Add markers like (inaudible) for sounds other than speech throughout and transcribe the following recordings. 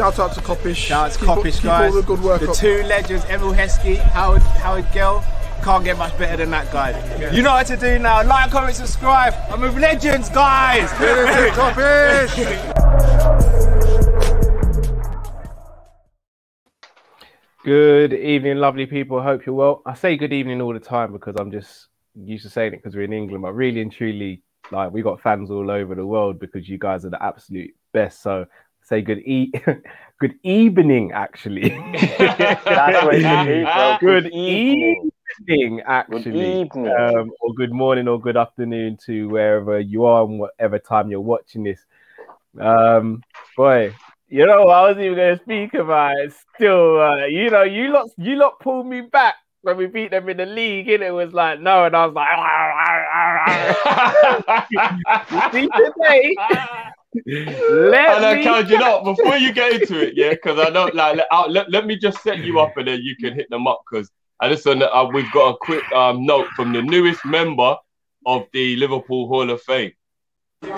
Shout out to Coppish. Shout out to Keep Coppish, keep guys. all the good work the up. two legends, Emile Heskey, Howard, Howard Gayle. Can't get much better than that, guys. You know what to do now. Like, comment, subscribe. I'm with legends, guys. Good evening, lovely people. Hope you're well. I say good evening all the time because I'm just used to saying it because we're in England, but really and truly, like we got fans all over the world because you guys are the absolute best. So say good e (laughs) good evening, actually. (laughs) That's what it should good evening. evening, actually. evening. Um, or good morning or good afternoon to wherever you are and whatever time you're watching this. Um, boy, you know I was even going to speak about it. Still, uh, you know, you lot, you lot pulled me back when we beat them in the league, and it was like no, and I was like, you (laughs) see today. Let and I me- count you know (laughs) before you get into it, yeah, because I know like let, let, let me just set you up and then you can hit them up because I just want to- uh, we've got a quick um, note from the newest member of the Liverpool Hall of Fame. For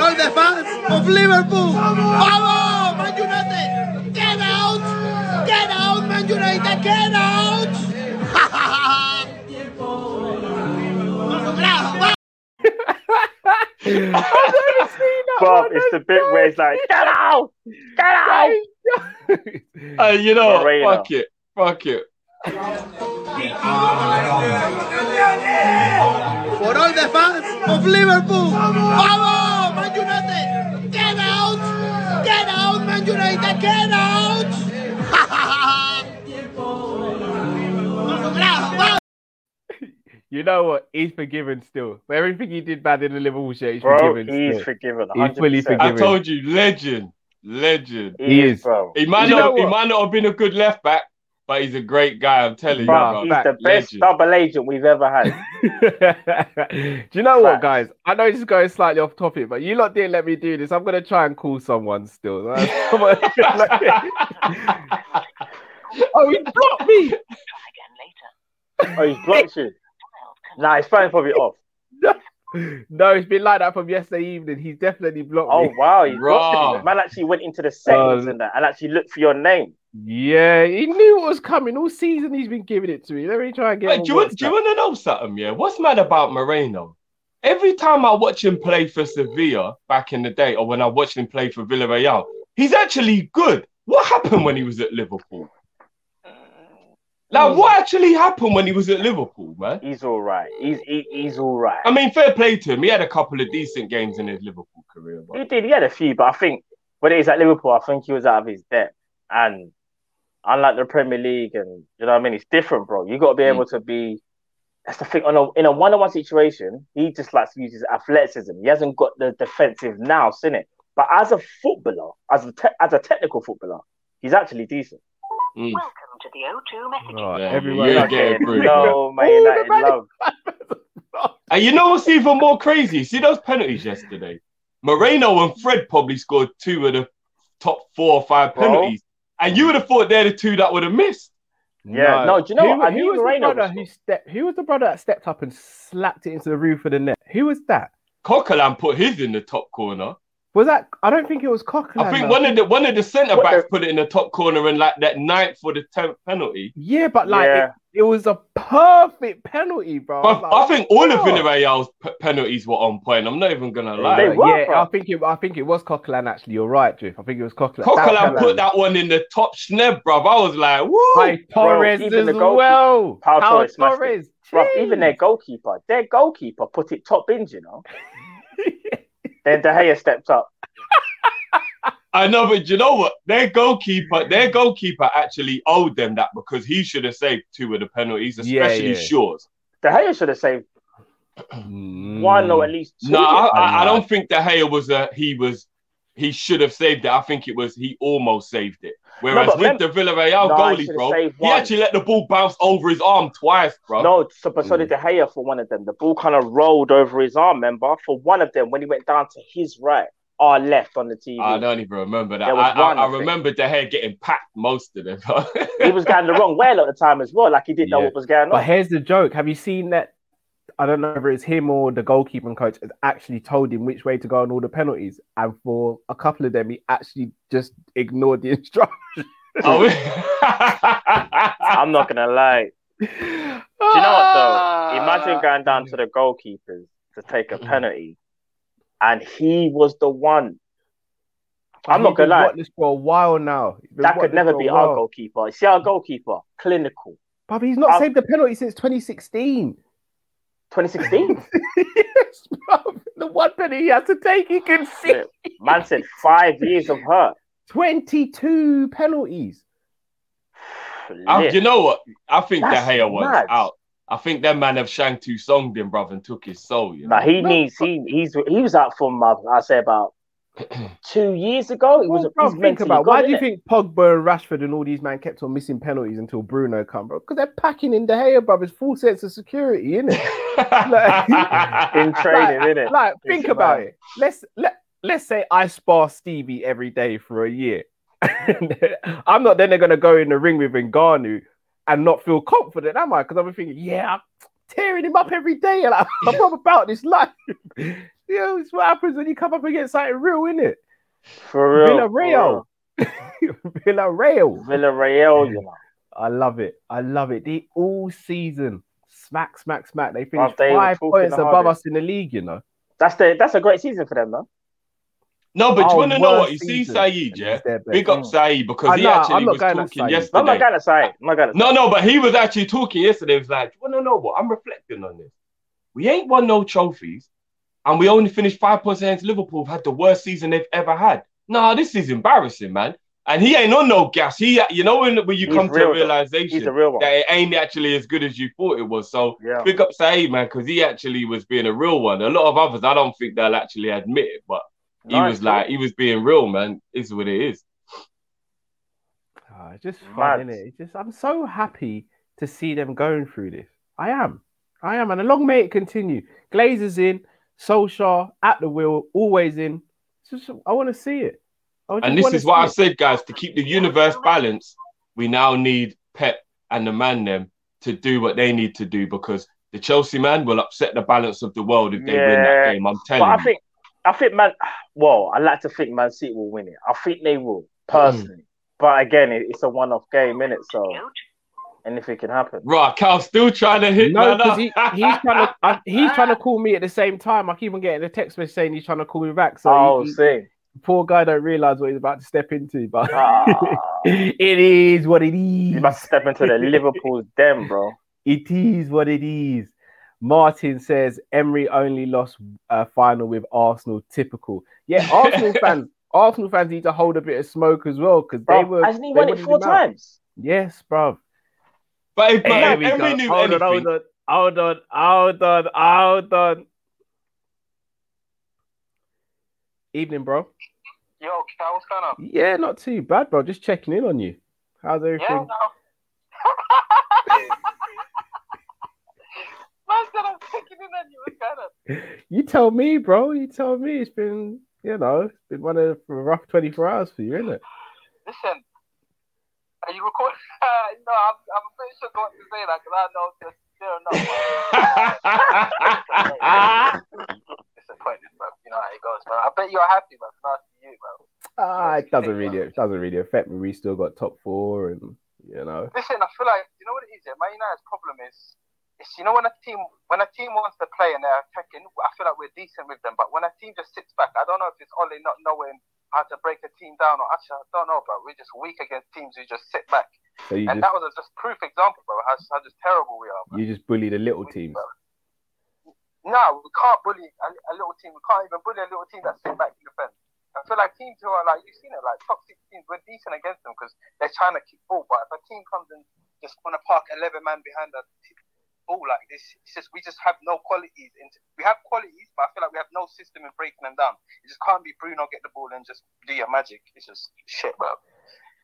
all the fans of Liverpool, vamos, Man United, get out, get out, Man United, get out. Bro, it's the bit where it's like, get out! Get out! Uh, you know, Moreno. fuck it, fuck it. For all the fans of Liverpool, vamos, Man United, get out, get out, Man United, get out. You know what? He's forgiven still. For everything he did bad in the Liverpool shirt, he's Bro, forgiven. he's still. forgiven. He's fully forgiven. I told you, legend, legend. He, He is, is. bro. He might You not, he might not have been a good left back, but he's a great guy. I'm telling you, Bro, bro. he's back, the best legend. double agent we've ever had. (laughs) do you know what, guys? I know this is going slightly off topic, but you lot didn't let me do this. I'm gonna try and call someone still. oh, he blocked me. Oh, he's blocked oh, (laughs) you. Nah, his phone's probably off. (laughs) No, it's been like that from yesterday evening. He's definitely blocked Oh me. wow, he's blocked you. Man actually went into the settings Um, and that and actually looked for your name. Yeah, he knew what was coming all season. He's been giving it to me. Let me try and get. Wait, do, you, want- do you want to know something? Yeah, what's mad about Moreno? Every time I watch him play for Sevilla back in the day, or when I watched him play for Villarreal, he's actually good. What happened when he was at Liverpool? Like, what actually happened when he was at Liverpool, man? He's all right. He's he, he's all right. I mean, fair play to him. He had a couple of decent games in his Liverpool career. He did. He had a few, but I think when he's at Liverpool, I think he was out of his depth. And unlike the Premier League, and you know what I mean, it's different, bro. You got to be Mm. able to be. That's the thing. On a, in a one-on-one situation, he just likes to use his athleticism. He hasn't got the defensive nous in it. But as a footballer, as a te- as a technical footballer, he's actually decent. Mm. Welcome to the O2 messaging. Right, Yeah, everyone. yeah, Not get it getting through, no Man All the United love. (laughs) And you know what's even more crazy? See those penalties yesterday? Moreno and Fred probably scored two of the top four or five Bro. penalties. And you would have thought they're the two that would have missed. Yeah, no, do you know who, what? I who knew was the Moreno brother was who stepped? Who was the brother that stepped up and slapped it into the roof of the net? Who was that? Coquelin put his in the top corner. Was that? I don't think it was Coquelin. I think one of the one of the centre backs put it in the top corner and like that ninth for the tenth penalty. Yeah, but like Yeah. it, it was a perfect penalty, bro. But was I like, think all of. Villarreal's p- penalties were on point. I'm not even gonna lie. They were, yeah, bro. I think it. I think it was Coquelin. Actually, you're right, Drift. I think it was Coquelin. Coquelin That put that one in the top sneb, bro. I was like, woo! By Torres even as the well. Pau Pau Torres. Torres. Bro, even their goalkeeper, their goalkeeper put it top bins, you know. (laughs) then De Gea stepped up. I know, but you know what? Their goalkeeper, their goalkeeper actually owed them that because he should have saved two of the penalties, especially yeah. Shaw's. De Gea should have saved Mm. one or at least two. No, I. I, I don't think De Gea was a he was he should have saved it. I think it was he almost saved it. Whereas but with mem- the Villarreal No, goalie, bro, he one. actually let the ball bounce over his arm twice, bro. No, so, but so did De Gea for one of them. The ball kind of rolled over his arm, remember? For one of them, when he went down to his right, our left on the TV. I don't even remember that. I, one, I, I I remember De Gea getting packed most of them. (laughs) He was going the wrong way a lot of the time as well. Like he didn't know what was going on. But on. here's the joke. Have you seen that? I don't know whether it's him or the goalkeeping coach has actually told him which way to go on all the penalties, and for a couple of them, he actually just ignored the (laughs) instructions. Oh, (laughs) I'm not gonna lie. Do you know what though? Imagine going down to the goalkeepers to take a mm. penalty, and he was the one. I'm not gonna lie. Watch this for a while now. That could never be our goalkeeper. See our goalkeeper, clinical. But he's not I'll- saved the penalty since 2016. 2016. (laughs) yes, bro. The one penalty he has to take, he can see. Man said five years of hurt. 22 penalties. (sighs) Uh, I- you know what? I think That's the Haya one's mad. out. I think that man have Shang Tu songed him, brother, and took his soul. You know? Nah, he No, needs he he's he was out from uh, I say about (clears throat) two years ago. He was Well, bro, think about gone, why do you innit? think Pogba and Rashford and all these men kept on missing penalties until Bruno come, bro? Because they're packing in De Gea, bro. It's full sense of security, isn't it? (laughs) in training, like, innit? like, think It's about mad. it. Let's let let's say I spar Stevie every day for a year. (laughs) I'm not then they're gonna go in the ring with Ngannou and not feel confident, am I? Because I'm thinking, yeah, I'm tearing him up every day, and I'm, I'm about this life. (laughs) you know, it's what happens when you come up against something real, isn't it? For real. Villarreal. (laughs) Villarreal. Villarreal, you know. I love it. I love it. The all season smack, smack, smack. They finished they five points above us in the league, you know. That's the that's a great season for them, though. No, but you oh, want to know what? You see, Saeed, yeah? Big up Saeed because I he know, actually was going talking yesterday. I'm not gonna say. I'm not gonna. No, no, but he was actually talking yesterday. He was like, "You want to know what? I'm reflecting on this. We ain't won no trophies, and we only finished five points against Liverpool. Have had the worst season they've ever had. Nah, this is embarrassing, man. And he ain't on no gas. He, you know, when when you He's come to a realization He's a real one. that it ain't actually as good as you thought it was. So Yeah. big up Saeed, man, because he actually was being a real one. A lot of others, I don't think they'll actually admit it, but he Nice, was like, he was being real, man. Is what it is. Ah, it's just fun, Mad. isn't it? It's just I'm so happy to see them going through this. I am. I am. And long may it continue. Glazers in, Solskjaer at the wheel, always in. It's just, I want to see it. And this is what I said, guys, to keep the universe balanced, we now need Pep and the man them to do what they need to do because the Chelsea man will upset the balance of the world if they win that game. I'm But telling I you. think I think man. (sighs) Well, I like to think Man City will win it. I think they will personally. But again, it, it's a one-off game, innit? So anything can happen. Right, Cal still trying to hit No, man because up. (laughs) he, he's trying to I, he's trying to call me at the same time. I keep on getting a text message saying he's trying to call me back. So oh, he- he- see. poor guy don't realize what he's about to step into. But Ah, (laughs) it is what it is. you must step into the (laughs) Liverpool's den, bro. It is what it is. Martin says Emery only lost a final with Arsenal. Typical. Yeah, (laughs) Arsenal fans. Arsenal fans need to hold a bit of smoke as well because they were. hasn't he they won it four him out. times? Yes, bro. But if Here man, we Emery knew Hold anything, on, hold on, hold on, hold on, hold on. Evening, bro. Yo, Cal, what's going on? Yeah, not too bad, bro. Just checking in on you. How's everything? Yeah, no. Man said I'm checking in on you. What's going? You tell me, bro. You tell me. It's been, you know, it's been one of the rough 24 hours for you, isn't it? Listen, are you recording? Uh, (laughs) no, I'm, I'm a bit shook what to say that because I know it's still not. (laughs) Disappointed, bro. You know how it goes, bro. I bet you're happy, bro. Nice to you, bro. Ah, it doesn't really, it doesn't really affect me. We still got top four, and you know, Listen, I feel like you know what it is. Yeah, Man United's problem is, it's you know when a team when a team wants to play and they're attacking, I feel like we're decent with them. But when a team just sits back, I don't know if it's Ole not knowing how to break a team down, or actually I don't know, but We're just weak against teams who just sit back, so and just that was a just proof example, bro. How, how just terrible we are. Bro. you just bully the little teams. No, we can't bully a, a little team. We can't even bully a little team that sit back in defense. I feel like teams who are like you've seen it, like top six teams, we're decent against them because they're trying to keep ball. But if a team comes and just want to park eleven man behind t- ball like this, it's just we just have no qualities. In we have qualities, but I feel like we have no system in breaking them down. It just can't be Bruno get the ball and just do your magic. It's just shit, bro.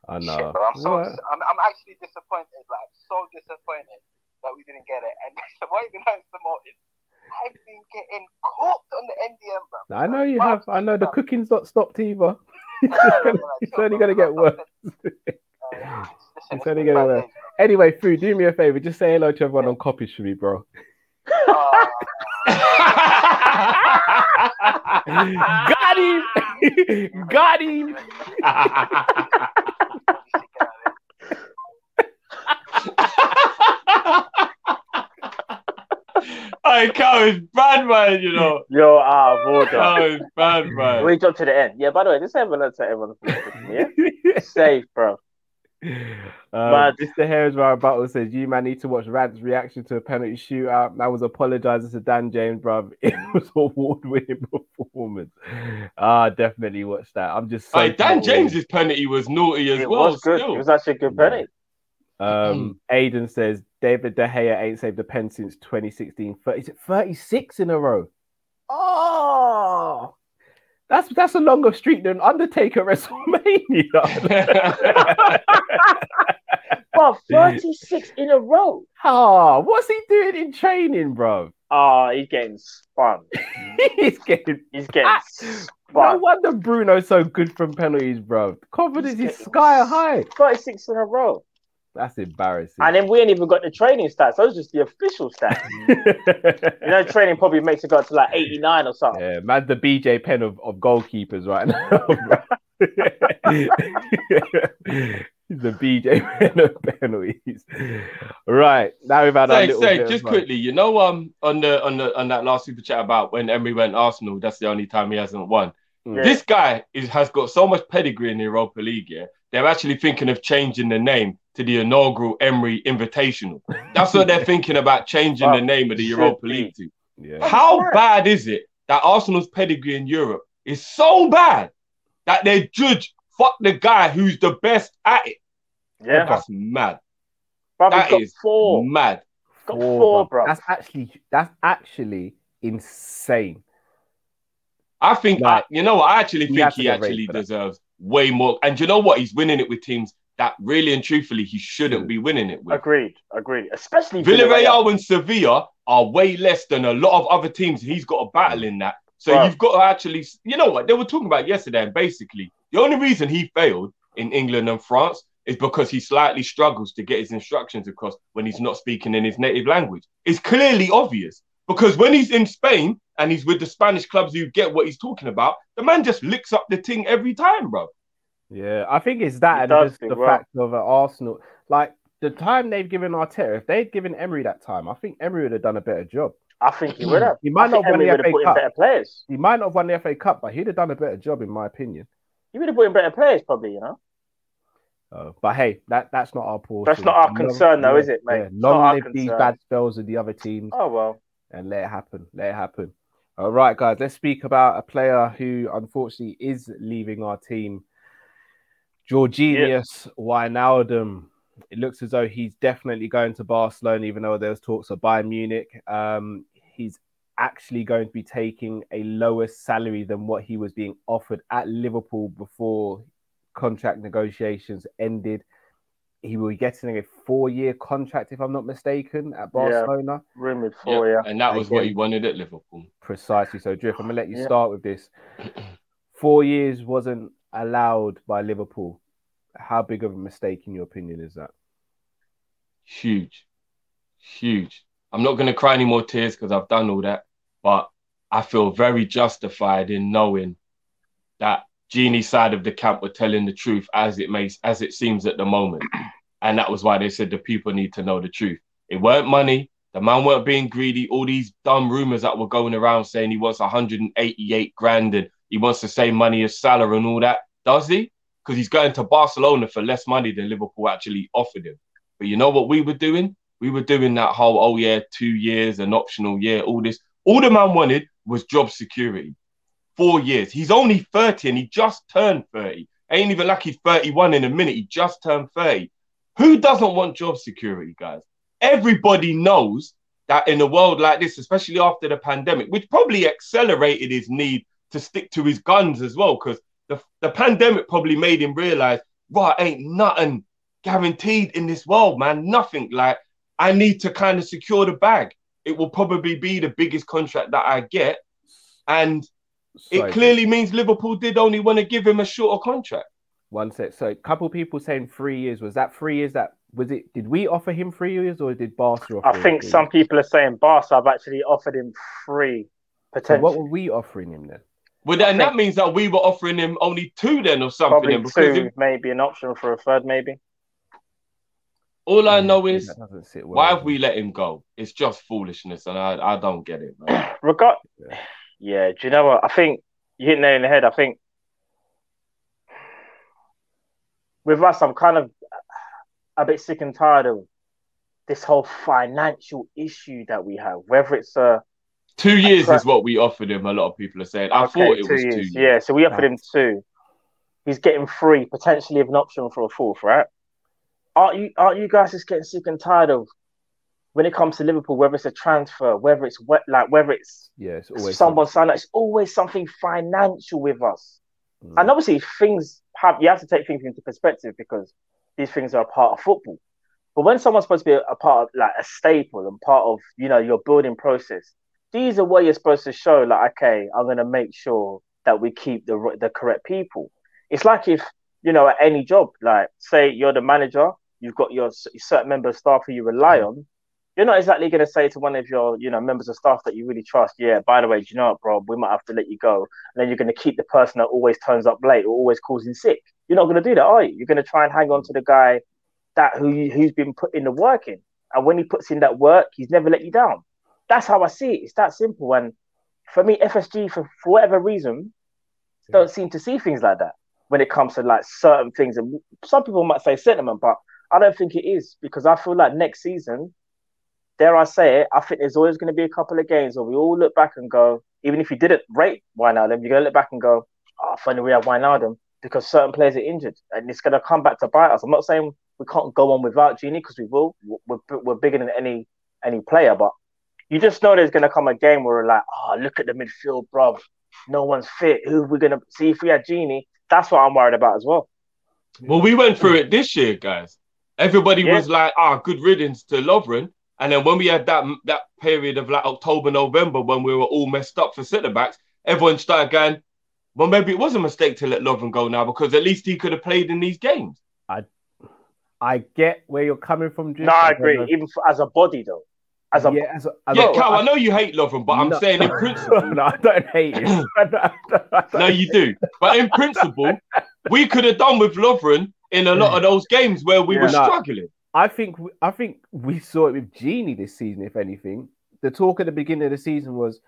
I Shit, know. bro. I'm so I'm, I'm actually disappointed, like so disappointed that we didn't get it. And (laughs) what even the most is I've been getting cooked on the NDM, bro. I know you have. I know the cooking's not stopped either. (laughs) (laughs) it's only gonna get worse. It's only gonna get worse. Anyway, food. Do me a favor. Just say hello to everyone on copies for me, bro. Oh, (laughs) Got him! Got him! (laughs) I can't, it's bad, man, you know. You're out of order. That bad, man. We jump to the end. Yeah, by the way, just have a look at everyone. Yeah? (laughs) Safe, bro. Um, Mad. Mr. Harris Round Battle says, You man need to watch Rad's reaction to a penalty shootout. That was apologizing to Dan James, bruv. (laughs) It was award winning performance. Ah, definitely watch that. I'm just so Hey, Dan proud. James's penalty was naughty as It well. was good. Still. It was actually a good penalty. Um, Aiden says David De Gea ain't saved a pen since 2016. 30, is it 36 in a row. Oh, that's that's a longer streak than Undertaker WrestleMania. (laughs) But 36 (laughs) in a row. Ah, what's he doing in training, bro? Oh, he's getting spun. (laughs) He's getting. He's getting Ah, No spun. wonder Bruno's so good from penalties, bro. Confidence is sky high. 36 in a row. That's embarrassing. And then we ain't even got the training stats. Those are just the official stats. (laughs) You know, training probably makes it go to like 89 or something. Yeah, man, the BJ Penn of, of goalkeepers right now. (laughs) (laughs) The BJ Penn of penalties. Right now we've had our Say, little say, bit just quickly, you know, um, on the on the on that last super chat about when Emery went Arsenal, that's the only time he hasn't won. Mm. Yeah. This guy is has got so much pedigree in the Europa League. Yeah, they're actually thinking of changing the name to the inaugural Emery Invitational. That's what they're thinking about changing the name of the Should Europa. League to. Yeah. How bad is it that Arsenal's pedigree in Europe is so bad that they judge fuck the guy who's the best at it? Yeah. That's mad. Bro, That he's got is four. Mad. Got four, bro. That's actually that's actually insane. I think, Like, I, you know, what? I actually think has he actually deserves. that. Way more. And you know what? He's winning it with teams that really and truthfully he shouldn't mm. be winning it with. Agreed. Agreed. Especially Villarreal and Sevilla are way less than a lot of other teams. He's got a battle mm. in that. So Right. you've got to actually, you know what? They were talking about yesterday, and basically, the only reason he failed in England and France is because he slightly struggles to get his instructions across when he's not speaking in his native language. It's clearly obvious because when he's in Spain and he's with the Spanish clubs who get what he's talking about, the man just licks up the thing every time, bro. Yeah, I think it's that He and just the well. fact of uh, Arsenal. Like the time they've given Arteta, if they'd given Emery that time, I think Emery would have done a better job. I think he would have. He might I think not win Emery the FA Cup. better players. He might not have won the FA Cup, but he'd have done a better job, in my opinion. He would have put in better players, probably. You know. Uh, but hey, that that's not our portion. That's not our Long- concern though, yeah, is it, mate? yeah, not Long live these bad spells of the other teams. Oh well. And let it happen. Let it happen. All right, guys, let's speak about a player who unfortunately is leaving our team. Georginio Wijnaldum. It looks as though he's definitely going to Barcelona, even though there's talks of Bayern Munich. Um, he's actually going to be taking a lower salary than what he was being offered at Liverpool before contract negotiations ended. He will be getting a four-year contract, if I'm not mistaken, at Barcelona. Yeah, Rumored for Yeah, you. And that was what he wanted at Liverpool. Precisely. So, Drift, I'm gonna let you Yeah. start with this. (clears throat) Four years wasn't allowed by Liverpool. How big of a mistake, in your opinion, is that? Huge. Huge. I'm not going to cry any more tears because I've done all that, but I feel very justified in knowing that Gini's side of the camp were telling the truth as it makes as it seems at the moment. And that was why they said the people need to know the truth. It weren't money. The man weren't being greedy. All these dumb rumors that were going around saying he wants 188 grand and he wants the same money as Salah and all that. Does he? Because he's going to Barcelona for less money than Liverpool actually offered him. But you know what we were doing? We were doing that whole, oh yeah, two years, an optional year, all this. All the man wanted was job security. Four years. He's only 30 and he just turned 30. Ain't even like he's 31 in a minute. He just turned 30. Who doesn't want job security, guys? Everybody knows that in a world like this, especially after the pandemic, which probably accelerated his need to stick to his guns as well, because the, the pandemic probably made him realize, right, ain't nothing guaranteed in this world, man. Nothing. Like, I need to kind of secure the bag. It will probably be the biggest contract that I get. And Sorry, it clearly means Liverpool did only want to give him a shorter contract. One sec. So, a couple people saying three years. Was that three years that was it? Did we offer him three years or did Barca offer? I think three some years? people are saying Barca have actually offered him free So potential. what were we offering him then? Well, then that means that we were offering him only two then or something. Probably Then, two, if, maybe an option for a third, maybe. all I hmm, know is that doesn't sit well why have we let him go? It's just foolishness, and I, I don't get it. Man. Regard, Yeah. yeah. Do you know what? I think you hit the nail in the head. I think with us, I'm kind of a bit sick and tired of this whole financial issue that we have. Whether it's a Two years right. is what we offered him. A lot of people are saying. I okay, thought it two was years. two years. Yeah, so we offered him two. He's getting three, potentially with an option for a fourth, right? Aren't you? Aren't you guys just getting sick and tired of when it comes to Liverpool? Whether it's a transfer, whether it's wet, like whether it's Yeah, it's always someone sign up. It's always something financial with us. Mm. And obviously, things have you have to take things into perspective because these things are a part of football. But when someone's supposed to be a, part of like a staple and part of you know your building process, these are where you're supposed to show like, okay, I'm gonna make sure that we keep the the correct people. It's like if you know at any job, like say you're the manager, you've got your certain member of staff who you rely on. You're not exactly going to say to one of your, you know, members of staff that you really trust, yeah, by the way, do you know what, bro, we might have to let you go. And then you're going to keep the person that always turns up late or always calls in sick. You're not going to do that, are you? You're going to try and hang on to the guy that who you- who's been putting the work in. And when he puts in that work, he's never let you down. That's how I see it. It's that simple. And for me, FSG, for, for whatever reason, don't seem to see things like that when it comes to like certain things. And some people might say sentiment, but I don't think it is because I feel like next season, dare I say it, I think there's always going to be a couple of games where we all look back and go, even if you didn't rate Wijnaldum, you're going to look back and go, oh, funny we have Wijnaldum because certain players are injured and it's going to come back to bite us. I'm not saying we can't go on without Gini because we will. We're, we're bigger than any any player, but you just know there's going to come a game where we're like, oh, look at the midfield, bruv. No one's fit. Who are we going to see if we had Gini? That's what I'm worried about as well. Well, we went through it this year, guys. Everybody Yeah. was like, "Ah, good riddance to Lovren." And then when we had that that period of like October, November, when we were all messed up for centre backs, everyone started going, "Well, maybe it was a mistake to let Lovren go now because at least he could have played in these games." I I get where you're coming from, Jim. No, I agree. know- Even for, as a body, though, as a yeah, as a, as yeah, a- Cal, I know you hate Lovren, but I'm No. saying in principle, (laughs) no, I don't hate it. (clears throat) (laughs) I don't- I don't- no, you do. But in principle, we could have done with Lovren in a lot of those games where we Yeah. were No. struggling. I think I think we saw it with Gini this season. If anything, the talk at the beginning of the season was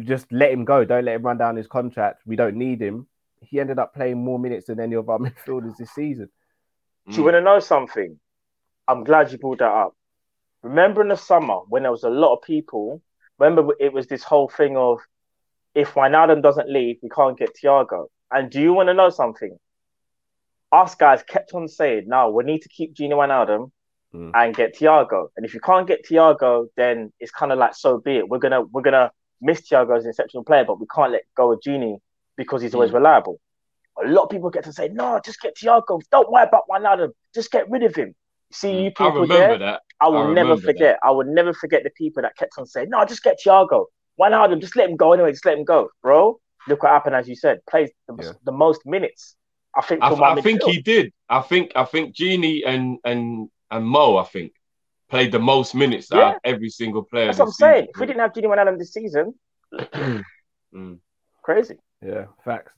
just let him go. Don't let him run down his contract. We don't need him. He ended up playing more minutes than any of our (laughs) midfielders this season. Do you want to know something? I'm glad you brought that up. Remember in the summer when there was a lot of people, remember it was this whole thing of if Wijnaldum doesn't leave, we can't get Thiago. And do you want to know something? Us guys kept on saying, no, we need to keep Gino Wijnaldum Mm. and get Thiago. And if you can't get Thiago, then it's kind of like so be it. We're gonna we're gonna miss Thiago as an exceptional player, but we can't let go of Gini because he's always reliable. A lot of people get to say, no, just get Thiago. Don't worry about one Wijnaldum. Just get rid of him. See you I people remember there. that. I will I never forget. I will never forget the people that kept on saying, "No, just get Thiago. Wijnaldum, just let him go anyway. Just let him go, bro." Look what happened, as you said. Plays the, Yeah. the most minutes. I think. I, I think he did. I think I think Gini and and and Mo, I think, played the most minutes out of every single player. That's what I'm this saying. season. If we didn't have Gini Wijnaldum this season, (clears throat) Mm. crazy. Yeah, facts.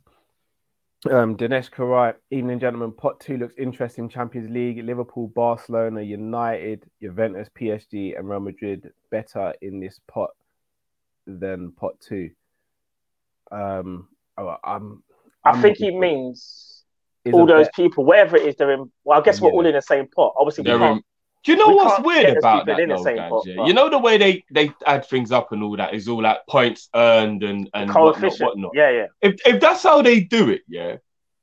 Um, Dinesh Karai, evening gentlemen. Pot two looks interesting. Champions League, Liverpool, Barcelona, United, Juventus, PSG, and Real Madrid better in this pot than pot two. Um, oh, I'm. I I'm think he means is all those bet- people, wherever it is, they're in. Well, I guess we're Yeah. all in the same pot. Obviously, we They're can't. in- Do you know we what's can't weird about people that, in the though, same guys? pot, yeah? but- You know the way they they add things up and all that is all like points earned and and whatnot, whatnot. Yeah, yeah. If if that's how they do it, yeah,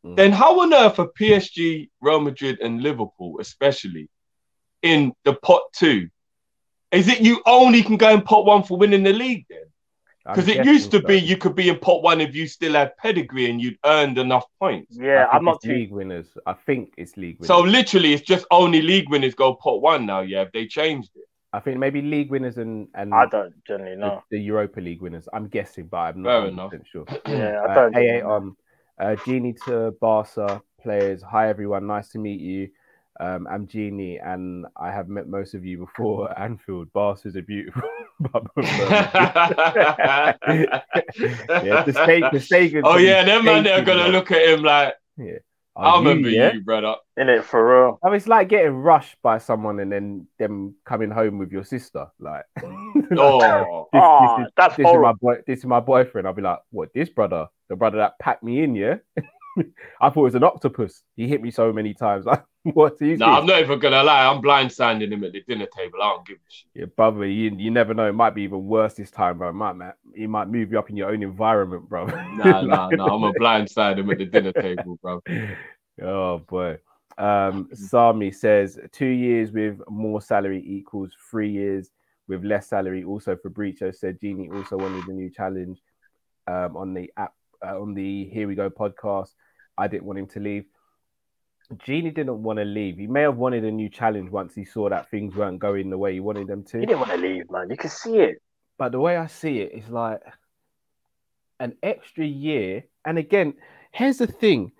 Mm. then how on earth are PSG, Real Madrid, and Liverpool, especially in the pot two? Is it you only can go in pot one for winning the league then? I'm Because it used to so. be you could be in pot one if you still had pedigree and you'd earned enough points. Yeah, I'm not too. league winners. I think it's league winners. So literally, it's just only league winners go pot one now. Yeah, if they changed it. I think maybe league winners and and I don't generally know. the Europa League winners. I'm guessing, but I'm Fair not enough. sure. (clears throat) Yeah, I Uh, don't. AA generally know. on uh, Gini to Barca players. Hi everyone, nice to meet you. Um, I'm Gini, and I have met most of you before at (laughs) Anfield. Bars is a beautiful. (laughs) (laughs) yeah, the steak, the steak. oh yeah, them man, they're gonna is- look at him like, Are I remember yeah? you, brother. In it for real. I mean, it's like getting rushed by someone and then them coming home with your sister. Like, Oh, this, Aw, this is, that's this is my boy. This is my boyfriend. I'll be like, what? This brother, the brother that packed me in, yeah. (laughs) I thought it was an octopus. He hit me so many times. (laughs) Like, what? Is no, this? I'm not even gonna lie. I'm blindsiding him at the dinner table. I don't give a shit. Yeah, brother, you, you never know. It might be even worse this time, bro. It might, man, he might move you up in your own environment, bro. (laughs) Nah, nah, nah. I'm a blindside him at the dinner table, bro. Oh boy. Um, Sami says two years with more salary equals three years with less salary. Also, Fabrizio said Gini also wanted a new challenge um, on the app uh, on the Here We Go podcast. I didn't want him to leave. Gini didn't want to leave. He may have wanted a new challenge once he saw that things weren't going the way he wanted them to. He didn't want to leave, man. You can see it. But the way I see it is like an extra year. And again, here's the thing: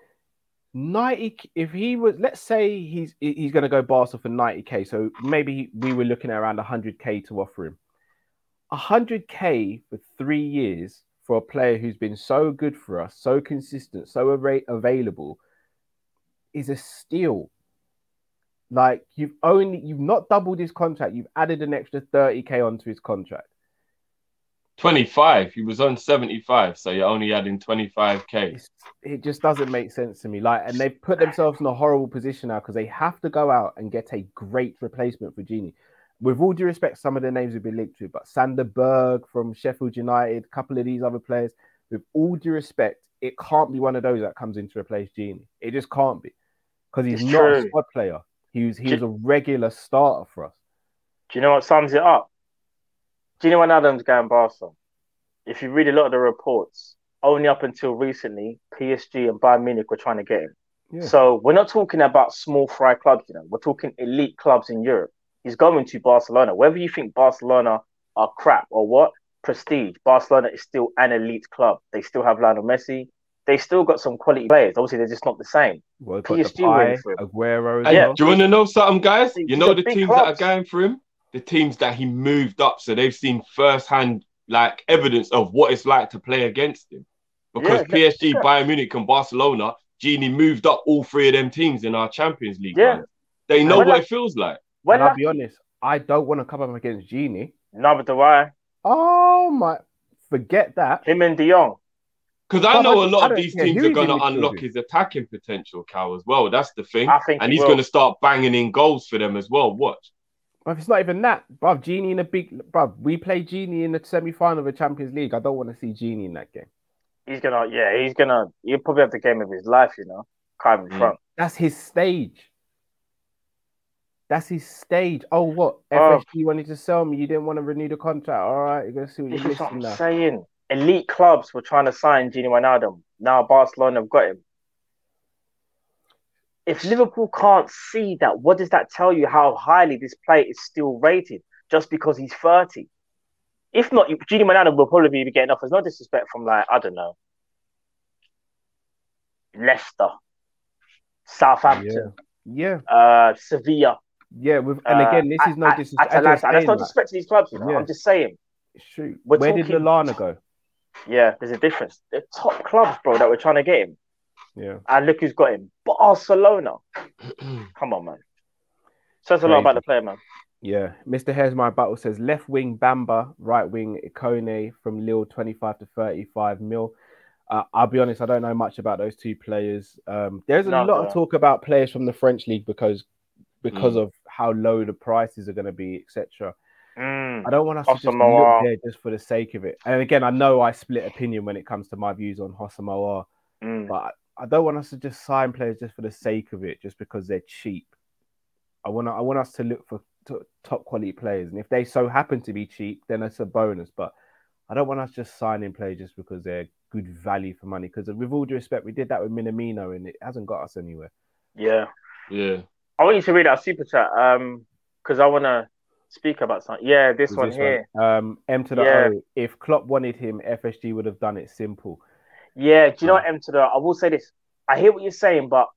ninety. If he was, let's say he's he's going to go Barca for ninety k. So maybe we were looking at around hundred k to offer him. hundred k for three years for a player who's been so good for us, so consistent, so ava- available, is a steal. Like you've only you've not doubled his contract. You've added an extra thirty k onto his contract. 25. He was on 75, so you're only adding 25k. It's, it just doesn't make sense to me. Like, and they've put themselves in a horrible position now because they have to go out and get a great replacement for Gini. With all due respect, some of the names have been linked to, but Sander Berge from Sheffield United, a couple of these other players. With all due respect, it can't be one of those that comes in to replace Gini. It just can't be because he's It's not a squad player. He was he was a regular starter for us. Do you know what sums it up? Gino Adams going Barca. If you read a lot of the reports, only up until recently, PSG and Bayern Munich were trying to get him. Yeah. So we're not talking about small fry clubs, you know. We're talking elite clubs in Europe. He's going to Barcelona. Whether you think Barcelona are crap or what, prestige. Barcelona is still an elite club. They still have Lionel Messi. They still got some quality players. Obviously, they're just not the same. Well, PSG Depay, waiting for him. Aguero. as Hey, well. do you want to know something, guys? These You know the big teams that are going for him? The teams that he moved up, so they've seen firsthand like evidence of what it's like to play against him. Because Yeah, PSG, yeah. Bayern Munich, and Barcelona, Gini moved up all three of them teams in our Champions League. Yeah. runs. They know what I- it feels like. When and I'll I, be honest, I don't want to come up against Gini. no, but do I? Oh my! Forget that. Him and De Jong. Because I know I- a lot of these teams are going to unlock his attacking potential, Cal, as well. That's the thing. I think and he he's going to start banging in goals for them as well. Watch. But it's not even that, bruv. Gini in a big, bruv. We play Gini in the semi-final of the Champions League. I don't want to see Gini in that game. He's gonna, yeah, he's gonna. He'll probably have the game of his life, you know. Kind of Mm. front. That's his stage. That's his stage. Oh, what? Oh. FSG wanted to sell me. You didn't want to renew the contract. All right, you're gonna see what you're missing now. saying. Elite clubs were trying to sign Gini Wijnaldum. Now Barcelona have got him. If Liverpool can't see that, what does that tell you? How highly this player is still rated just because he's 30? If not, Gini Wijnaldum will probably be getting offers. No disrespect from like I don't know, Leicester, Southampton, Yeah, uh, Sevilla. Yeah. With and uh, again, this is no At- disrespect. Atalanta. And that's not disrespect to these clubs, you know. Yeah. I'm just saying. Shoot, where did talking- Lallana go? Yeah, there's a difference. The top clubs, bro, that we're trying to get him. Yeah, And look who's got him. Barcelona. (clears throat) Come on, man. Says a lot about the player, man. yeah. Mr. Here's my battle says left wing Bamba, right wing Ikone from Lille, 25 to 35 mil. Uh, I'll be honest, I don't know much about those two players. Um, there's a No, lot no. of talk about players from the French league because because Mm. of how low the prices are going to be, etc. Mm. I don't want us to just Houssem Aouar. look there just for the sake of it. And again, I know I split opinion when it comes to my views on Houssem Aouar, Mm. but I don't want us to just sign players just for the sake of it, just because they're cheap. I want I want us to look for t- top quality players, and if they so happen to be cheap, then it's a bonus. But I don't want us just signing players just because they're good value for money. Because with all due respect, we did that with Minamino, and it hasn't got us anywhere. Yeah. Yeah. I want you to read our super chat um, because I want to speak about something. Yeah, this Was one this here. Um, M to the Yeah. O. If Klopp wanted him, FSG would have done it simple. Yeah, do you know what, M to the? I will say this. I hear what you're saying, but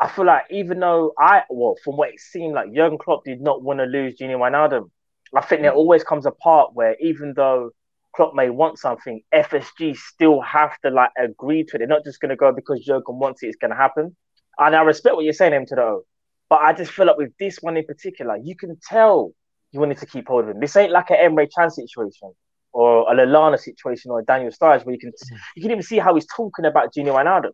I feel like even though I, well, from what it seemed like, Jurgen Klopp did not want to lose Gini Wijnaldum. I think there always comes a part where even though Klopp may want something, FSG still have to like agree to it. They're not just going to go because Jurgen wants it, it's going to happen. And I respect what you're saying, M to the O. But I just feel like with this one in particular, you can tell you wanted to keep hold of him. This ain't like an Emre Can situation or a Lallana situation or a Daniel Sturridge where you can mm. you can even see how he's talking about Gini Wijnaldum.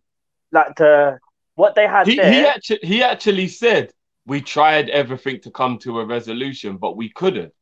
Like the what they had He, there. he actually he actually said we tried everything to come to a resolution, but we couldn't.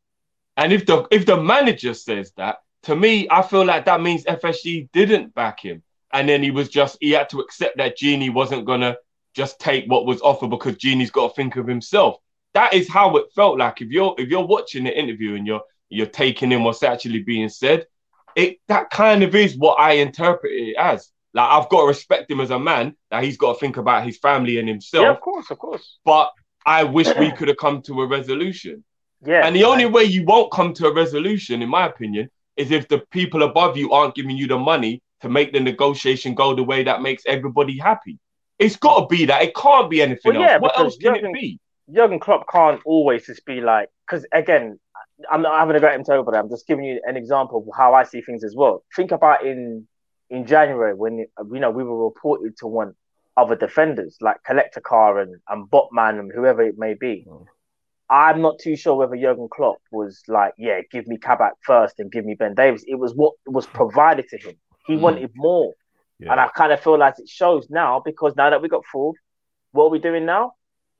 And if the if the manager says that, to me, I feel like that means FSG didn't back him. And then he was just he had to accept that Gini wasn't gonna just take what was offered because Gini's got to think of himself. That is how it felt like. If you're if you're watching the interview and you're you're taking in what's actually being said, it that kind of is what I interpret it as. Like I've got to respect him as a man. That he's got to think about his family and himself. yeah, of course, of course. But I wish we could have come to a resolution. Yeah. And the only way you won't come to a resolution, in my opinion, is if the people above you aren't giving you the money to make the negotiation go the way that makes everybody happy. It's got to be that. It can't be anything Well, yeah, else. What else can Jurgen- it be? Jurgen Klopp can't always just be like, because again, I'm not having a go him over there. I'm just giving you an example of how I see things as well. Think about in in January when you know we were reported to want other defenders like Collector Car and, and Botman and whoever it may be. Mm. I'm not too sure whether Jurgen Klopp was like, yeah, give me Kabak first and give me Ben Davies. It was what was provided to him. He Mm. wanted more. Yeah. And I kind of feel like it shows now because now that we got fooled, what are we doing now?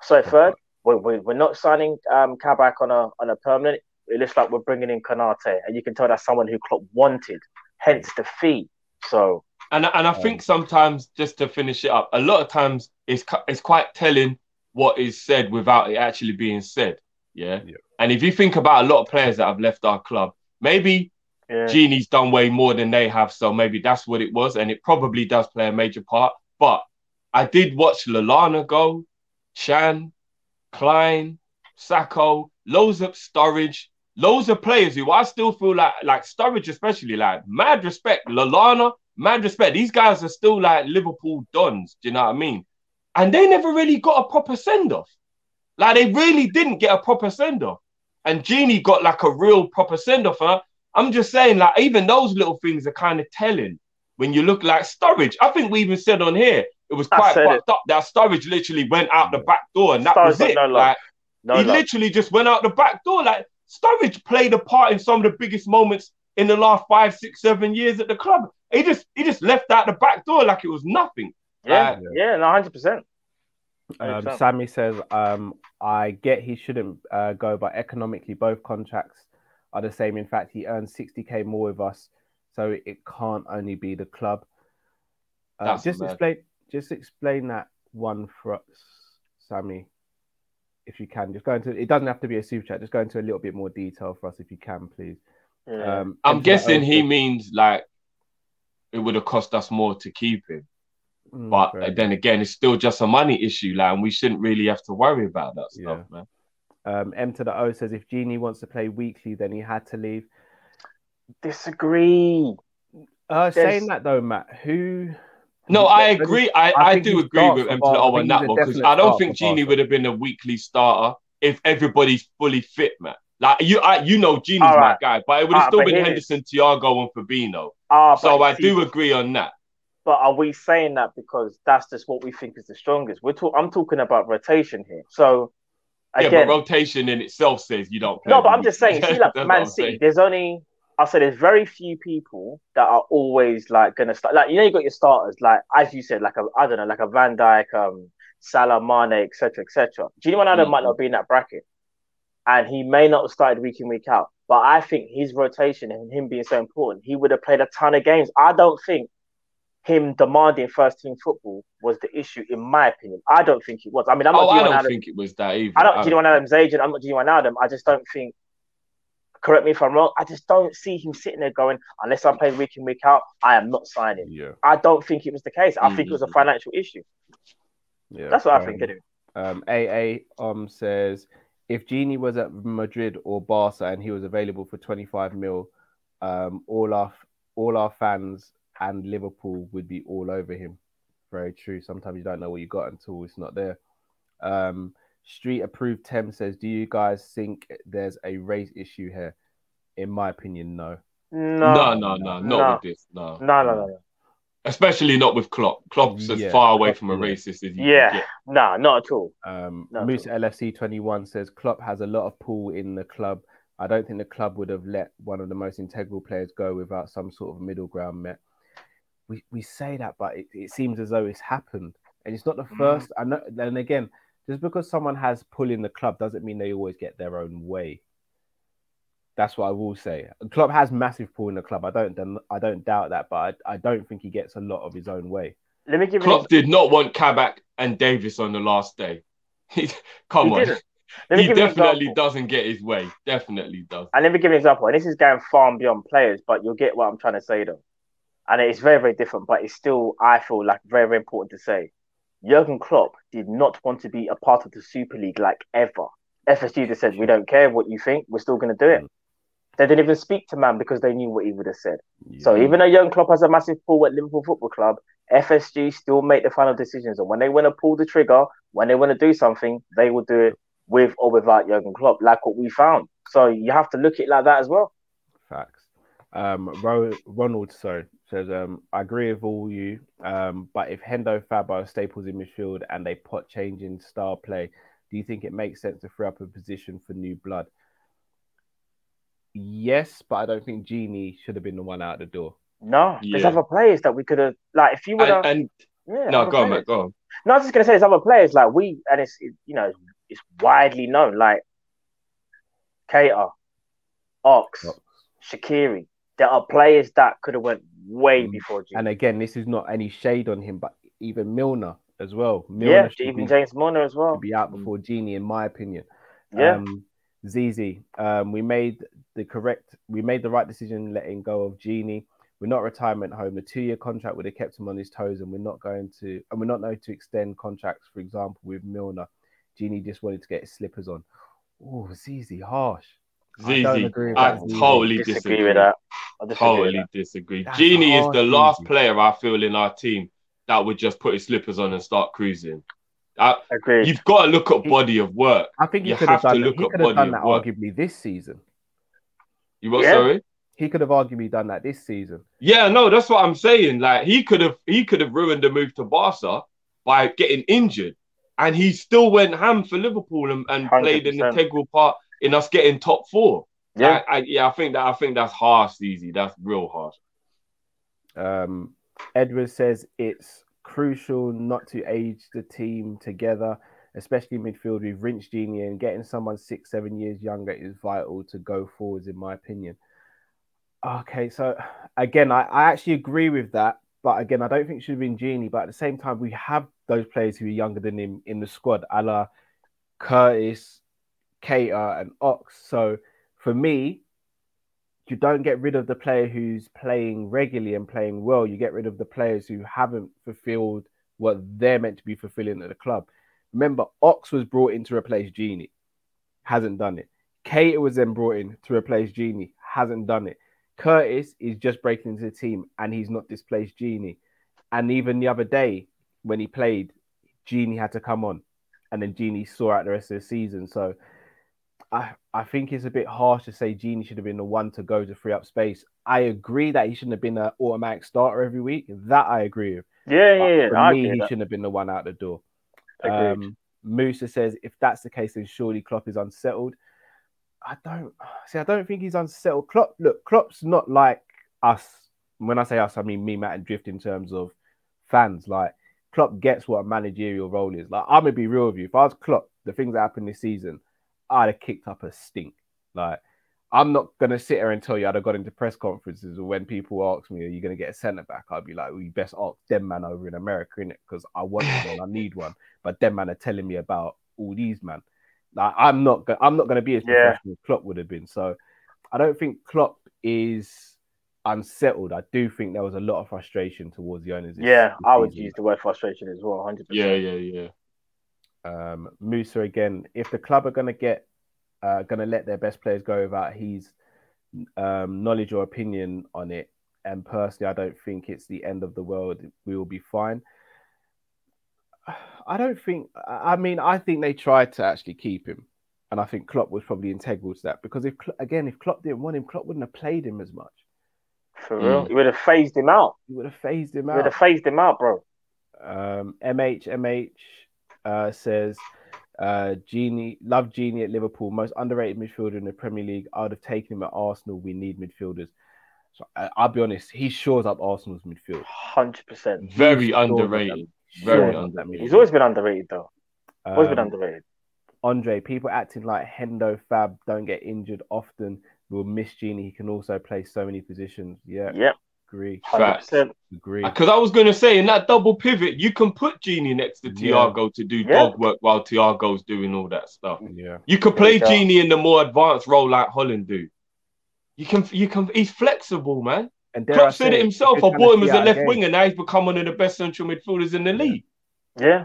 So third, we're, we're, we're not signing um, Kabak on a on a permanent. It looks like we're bringing in Konaté, and you can tell that's someone who Klopp wanted, hence the fee. So And and I think sometimes just to finish it up, a lot of times it's it's quite telling what is said without it actually being said. Yeah. Yeah. And if you think about a lot of players that have left our club, maybe yeah, Gini's done way more than they have, so maybe that's what it was, and it probably does play a major part. But I did watch Lallana go, Can, Clyne, Sakho, loads of Sturridge, loads of players who I still feel like, like Sturridge especially, like mad respect. Lallana, mad respect. These guys are still like Liverpool dons. Do you know what I mean? And they never really got a proper send off. Like they really didn't get a proper send off. And Gini got like a real proper send off. Huh? I'm just saying, like, even those little things are kind of telling when you look like Sturridge. I think we even said on here it was quite said fucked up that Sturridge literally went out the back door and that Sturridge was it. no like, no, he love. literally just went out the back door. Like Sturridge played a part in some of the biggest moments in the last five, six, seven years at the club. He just he just left out the back door like it was nothing. yeah, uh, yeah, no, hundred percent. Um, 100%. Sammy says, um, I get he shouldn't uh, go, but economically, both contracts are the same. In fact, he earns 60k more with us, so it can't only be the club. Uh, just mad. explain, just explain that one for us, Sammy, if you can. Just go into. It doesn't have to be a super chat. Just go into a little bit more detail for us, if you can, please. Yeah. Um, I'm guessing he means like it would have cost us more to keep him. Mm, But fair then again, it's still just a money issue, like, and we shouldn't really have to worry about that stuff, Yeah. man. Um, M to the O says if Gini wants to play weekly, then he had to leave. Disagree. Uh, There's- saying that though, Matt, who? No, I I agree. I, I I, do agree with M to the O on that one because I don't think Gini would have been a weekly starter if everybody's fully fit, man. Like you, I, you know, Gini's All my guy, but it would have Ah, still but been Henderson, Thiago, and Fabinho. Ah, So I see, do agree on that. But are we saying that because that's just what we think is the strongest? We're talk- I'm talking about rotation here. So yeah, again, but rotation in itself says you don't play. no, but I'm just saying. See, (laughs) like Man City, there's only I'll say there's very few people that are always like gonna start. Like you know, you got your starters, like as you said, like a I don't know, like a Van Dijk, um, Salah, Mane, etc., etc. Know Ronaldo Mhm. might not be in that bracket, and he may not have started week in week out. But I think his rotation and him being so important, he would have played a ton of games. I don't think him demanding first team football was the issue, in my opinion. I don't think it was. I mean, I'm not Oh, I don't Wijnaldum- think it was that either. I don't I- Gini Wijnaldum's agent. I'm not Gini Adam. I just don't think. Correct me if I'm wrong. I just don't see him sitting there going, unless I'm playing week in week out, I am not signing. Yeah, I don't think it was the case. I think it was a Mhm. financial issue. yeah. That's what I think. enough. Anyway. Um, AA um says if Gini was at Madrid or Barca and he was available for 25 mil, um, all our all our fans and Liverpool would be all over him. Very true. Sometimes you don't know what you got until it's not there. Um, Street approved Tem says, "Do you guys think there's a race issue here?" In my opinion, no. No, No, no, no, not No. with this. No. no, no, no, no. Especially not with Klopp. Klopp's as Yeah, far away Klopp, from a yeah. racist as you Yeah, can get. nah, not at all. Um, No, Moose true. LFC 21 says Klopp has a lot of pull in the club. I don't think the club would have let one of the most integral players go without some sort of middle ground met. We, we say that, but it, it seems as though it's happened. And it's not the Mm. first. I know, then again, just because someone has pull in the club doesn't mean they always get their own way. That's what I will say. Klopp has massive pull in the club. I don't, I don't doubt that, but I, I don't think he gets a lot of his own way. Let me give you. Klopp did not want Kabak and Davies on the last day. (laughs) He, come He on. didn't. He give you an definitely doesn't get his way. Definitely does. And let me give an example. And this is going far and beyond players, but you'll get what I'm trying to say though. And it's very, very different, but it's still, I feel like very, very important to say. Jurgen Klopp did not want to be a part of the Super League like ever. FSG just said, we don't care what you think, we're still going to do it. Mm. They didn't even speak to man because they knew what he would have said. So even though Jurgen Klopp has a massive pull at Liverpool Football Club, FSG still make the final decisions. And when they want to pull the trigger, when they want to do something, they will do it with or without Jurgen Klopp, like what we found. So you have to look at it like that as well. Facts. Um, Ro- Ronald, sorry, says, um, I agree with all you, um, but if Hendo, Fab are staples in midfield and they pot change in style play, do you think it makes sense to free up a position for new blood? Yes, but I don't think Gini should have been the one out the door. No, there's Yeah. other players that we could have like if you would have. And, and yeah, no, other go on, players. mate, go on. No, I was just gonna say there's other players like we, and it's it- you know it's widely known like Keita, Ox, Ox. Shaqiri. There are players that could have went way Mm. before Gini. And again, this is not any shade on him, but even Milner as well. Milner yeah, even be, James Milner as well. be out before Gini, in my opinion. Yeah, Um, Zizi, um, we made the correct, we made the right decision letting go of Gini. We're not retirement home. The two-year contract would have kept him on his toes, and we're not going to, and we're not going to extend contracts. For example, with Milner, Gini just wanted to get his slippers on. Oh, Zizi, harsh. I don't Zizi, agree with I that, totally disagree, disagree. with that. I disagree Totally disagree. That's Gini is the last Zizi. player I feel in our team that would just put his slippers on and start cruising. I, Agreed. you've got to look at body of work. I think he You could have have to done that. look He at could have body done of that work. arguably this season. You what? Yeah. Sorry. He could have arguably done that this season. Yeah, no, that's what I'm saying. Like he could have he could have ruined the move to Barca by getting injured, and he still went ham for Liverpool and, and played an integral part in us getting top four. Yeah, Like, I, yeah, I think that I think that's harsh, easy. That's real harsh. Um, Edward says it's crucial not to age the team together, especially midfield with Rinch Gini and getting someone six, seven years younger is vital to go forwards, in my opinion. Okay, so again, I, I actually agree with that, but again, I don't think it should have been Gini. But at the same time, we have those players who are younger than him in the squad, a la Curtis, Keita, and Ox. So for me, you don't get rid of the player who's playing regularly and playing well. You get rid of the players who haven't fulfilled what they're meant to be fulfilling at the club. Remember, Ox was brought in to replace Gini, hasn't done it. Keita was then brought in to replace Gini, hasn't done it. Curtis is just breaking into the team and he's not displaced Gini. And even the other day when he played, Gini had to come on and then Gini saw out the rest of the season. So I, I think it's a bit harsh to say Gini should have been the one to go to free up space. I agree that he shouldn't have been an automatic starter every week. That I agree with. yeah, But yeah, yeah. For I me, he that. shouldn't have been the one out the door. Agreed. Um, Musa says if that's the case, then surely Klopp is unsettled. I don't see. I don't think he's unsettled. Klopp, look, Klopp's not like us. When I say us, I mean me, Matt, and Drift in terms of fans. Like Klopp gets what a managerial role is. Like I'm gonna be real with you. If I was Klopp, the things that happened this season, I'd have kicked up a stink. Like I'm not gonna sit here and tell you I'd have got into press conferences or when people ask me, "Are you gonna get a centre back?" I'd be like, "Well, you best ask them man over in America, innit? Because I want one, I (laughs) need one." But them man are telling me about all these man. Like I'm not, go- I'm not gonna be as Yeah. professional as Klopp would have been. So I don't think Klopp is unsettled. I do think there was a lot of frustration towards the owners. Yeah, this I would season. use the word frustration as well, hundred Yeah, yeah, yeah. Um, Musa again. If the club are going to get, uh, going to let their best players go without his um, knowledge or opinion on it, and personally, I don't think it's the end of the world. We will be fine. (sighs) I don't think. I I mean, I think they tried to actually keep him, and I think Klopp was probably integral to that because if again, if Klopp didn't want him, Klopp wouldn't have played him as much. For real, he would have phased him out. He would have phased him He would out. have phased him out, bro. Um, MH MH uh, says, uh, Gini love Gini at Liverpool, most underrated midfielder in the Premier League. I would have taken him at Arsenal. We need midfielders. So I, I'll be honest, he shores up Arsenal's midfield. Hundred percent. Very He underrated. that- Very shores up that underrated. He's always been underrated, though. Always been Um, underrated. Andre, people acting like Hendo Fab don't get injured often. Will miss Gini. He can also play so many positions. Yeah, Yep, agree, 100%. agree. Because I was gonna say in that double pivot, you can put Gini next to Yeah. Thiago to do Yeah. dog work while Thiago's doing all that stuff. Yeah, You could play you. Gini in the more advanced role like Holland do. You can, you can. He's flexible, man. and dare I Klopp said say it himself. I bought him as a left game. winger. Now he's become one of the best central midfielders in the league. Yeah,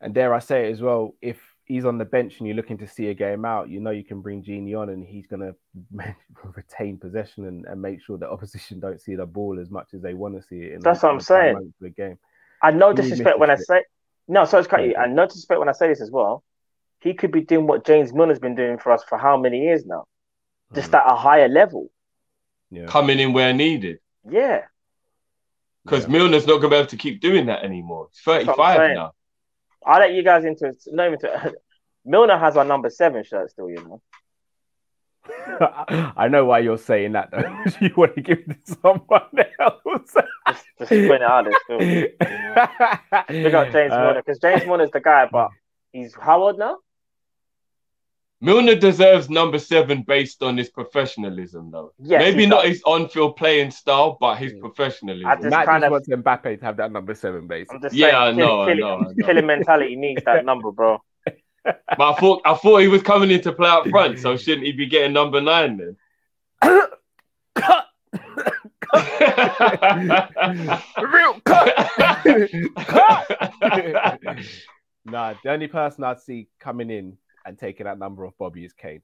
And dare I say it as well, if he's on the bench and you're looking to see a game out, you know you can bring Gini on and he's going (laughs) to retain possession and, and make sure that opposition don't see the ball as much as they want to see it. In That's the, what I'm in saying. The game. I no He disrespect when I say no. So it's cut you. Yeah. I no disrespect when I say this as well. He could be doing what James Milner's been doing for us for how many years now? Just Mm, at a higher level. yeah. Coming in where needed. Yeah, Because Yeah. Milner's not gonna be able to keep doing that anymore. He's That's what I'm 35 now. I'll let you guys into it. (laughs) Milner has our number seven shirt still, you know. (laughs) I know why you're saying that though. (laughs) you want to give it to someone else. Just, just it out there still. Big up James Uh, Milner because James Milner's the guy, but he's how old now? Milner deserves number seven based on his professionalism, though. Yes, Maybe not does. his on-field playing style, but his Mm. professionalism. I just Matt kind just of- wants Mbappe to have that number seven base. I'm just Yeah, saying, I know, I killing, know, I know. killing mentality needs that (laughs) number, bro. But I thought I thought he was coming in to play up front, so shouldn't he be getting number nine then? cut. (coughs) (laughs) Real cut. (laughs) cut. nah, the only person I'd see coming in and taking that number off Bobby is Kane.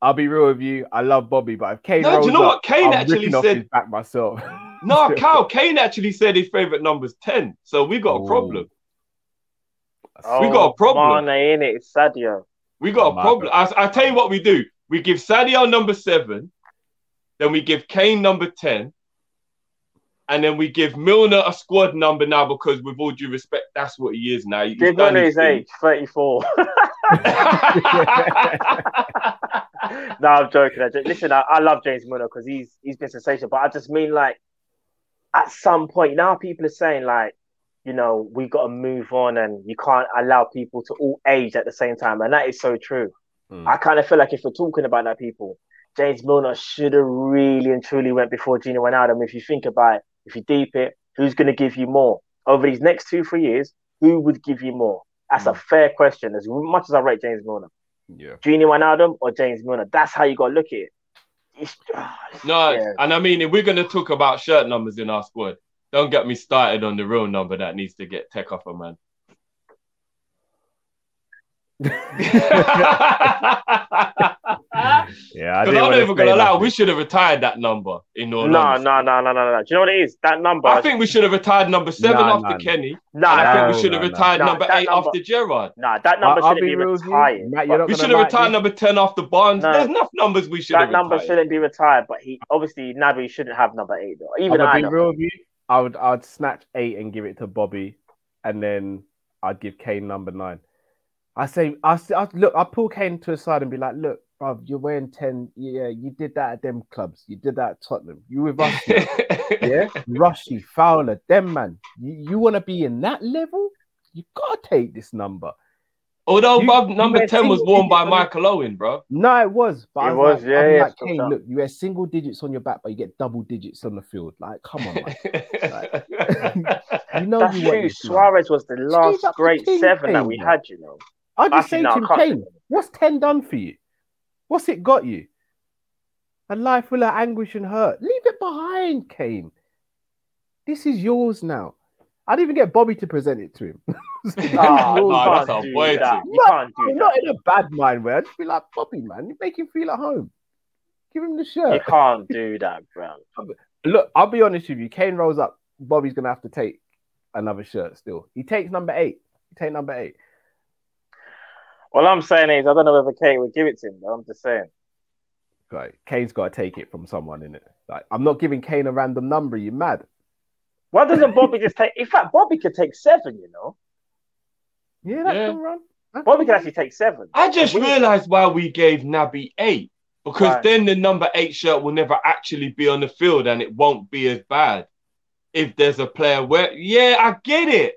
I'll be real with you. I love Bobby, but if Kane No, do you know up, what? Kane I'm actually said- back myself. (laughs) no, Cal, Kane actually said his favorite number's 10, so we got a problem. Oh, We got a problem. Mane in it, it's Sadio. We got a problem. I, I tell you what we do. We give Sadio number seven, then we give Kane number 10, and then we give Milner a squad number now because, with all due respect, that's what he is now. He's Give Milner his his age, 34. (laughs) no, I'm joking. I'm. Listen, I, I love James Milner because he's he's been sensational. But I just mean like at some point now people are saying like, you know, we got to move on and you can't allow people to all age at the same time, and that is so true. Hmm. I kind of feel like if we're talking about that, people, James Milner should have really and truly went before Gina went Gini Wijnaldum. If you think about it, if you deep it, who's going to give you more over these next two three years? Who would give you more? That's a fair question. As much as I rate James Milner, yeah. Gini Wijnaldum or James Milner, that's how you got to look at it. It's, ah, No, Yeah. and I mean, if we're going to talk about shirt numbers in our squad, don't get me started on the real number that needs to get tech off a man. (laughs) (laughs) (laughs) Yeah, I Because I'm wanna not even gonna lie, we should have retired that number in all no, no, no, no, no, no. Do you know what it is? That number. I think we should have retired number seven Nah, after nah, Kenny. nah, and I think we should have no, no. retired Nah, number eight number- after Gerrard. nah, that number I'll, I'll shouldn't be be real with you. retired. Matt, We should have retired this. number 10 after Barnes. No. There's enough numbers we should that have number retired. shouldn't be retired, but he obviously Naby shouldn't have number eight though. I'm Even I be know. real with you. I would I'd snatch eight and give it to Bobby, and then I'd give Kane number nine. I say I I look I pull Kane to a side and be like, look, bruv, you're wearing ten. Yeah, you did that at them clubs. You did that at Tottenham. You with (laughs) us, yeah? Rushy, Fowler, them man. You you want to be in that level? You gotta take this number. Although You- Bob, number 10 was worn by digits on it. Michael Owen, bro. No, it was, but It I was, like, yeah, I'm yeah, like still Kane. down. Look, you wear single digits on your back, but you get double digits on the field. Like, come on, man. (laughs) (laughs) You know That's you true. this. Suarez was the last great king, seven that we had, you know. I just Actually, say no, to him, Kane, what's 10 done for you? What's it got you? A life full of anguish and hurt. Leave it behind, Kane. This is yours now. I didn't even get Bobby to present it to him. This (laughs) is (laughs) Ah, you nah, now. that's can't a do that. thing. You can't do I'm that. not in a bad mind where I just be like, Bobby, man, you make him feel at home. Give him the shirt. You can't do (laughs) that, bro. Look, I'll be honest with you. Kane rolls up. Bobby's gonna have to take another shirt still. He takes number eight. He take number eight. All I'm saying is, I don't know whether Kate would give it to him. Though. I'm just saying. Right. Kane's got to take it from someone in it. Like I'm not giving Kane a random number. You mad? Why doesn't Bobby just take? In fact, Bobby could take seven. You know, Yeah, that Yeah. can run. That Bobby can could actually take seven. I just We- realized why we gave Naby eight because Right. then the number eight shirt will never actually be on the field and it won't be as bad if there's a player where. Yeah, I get it.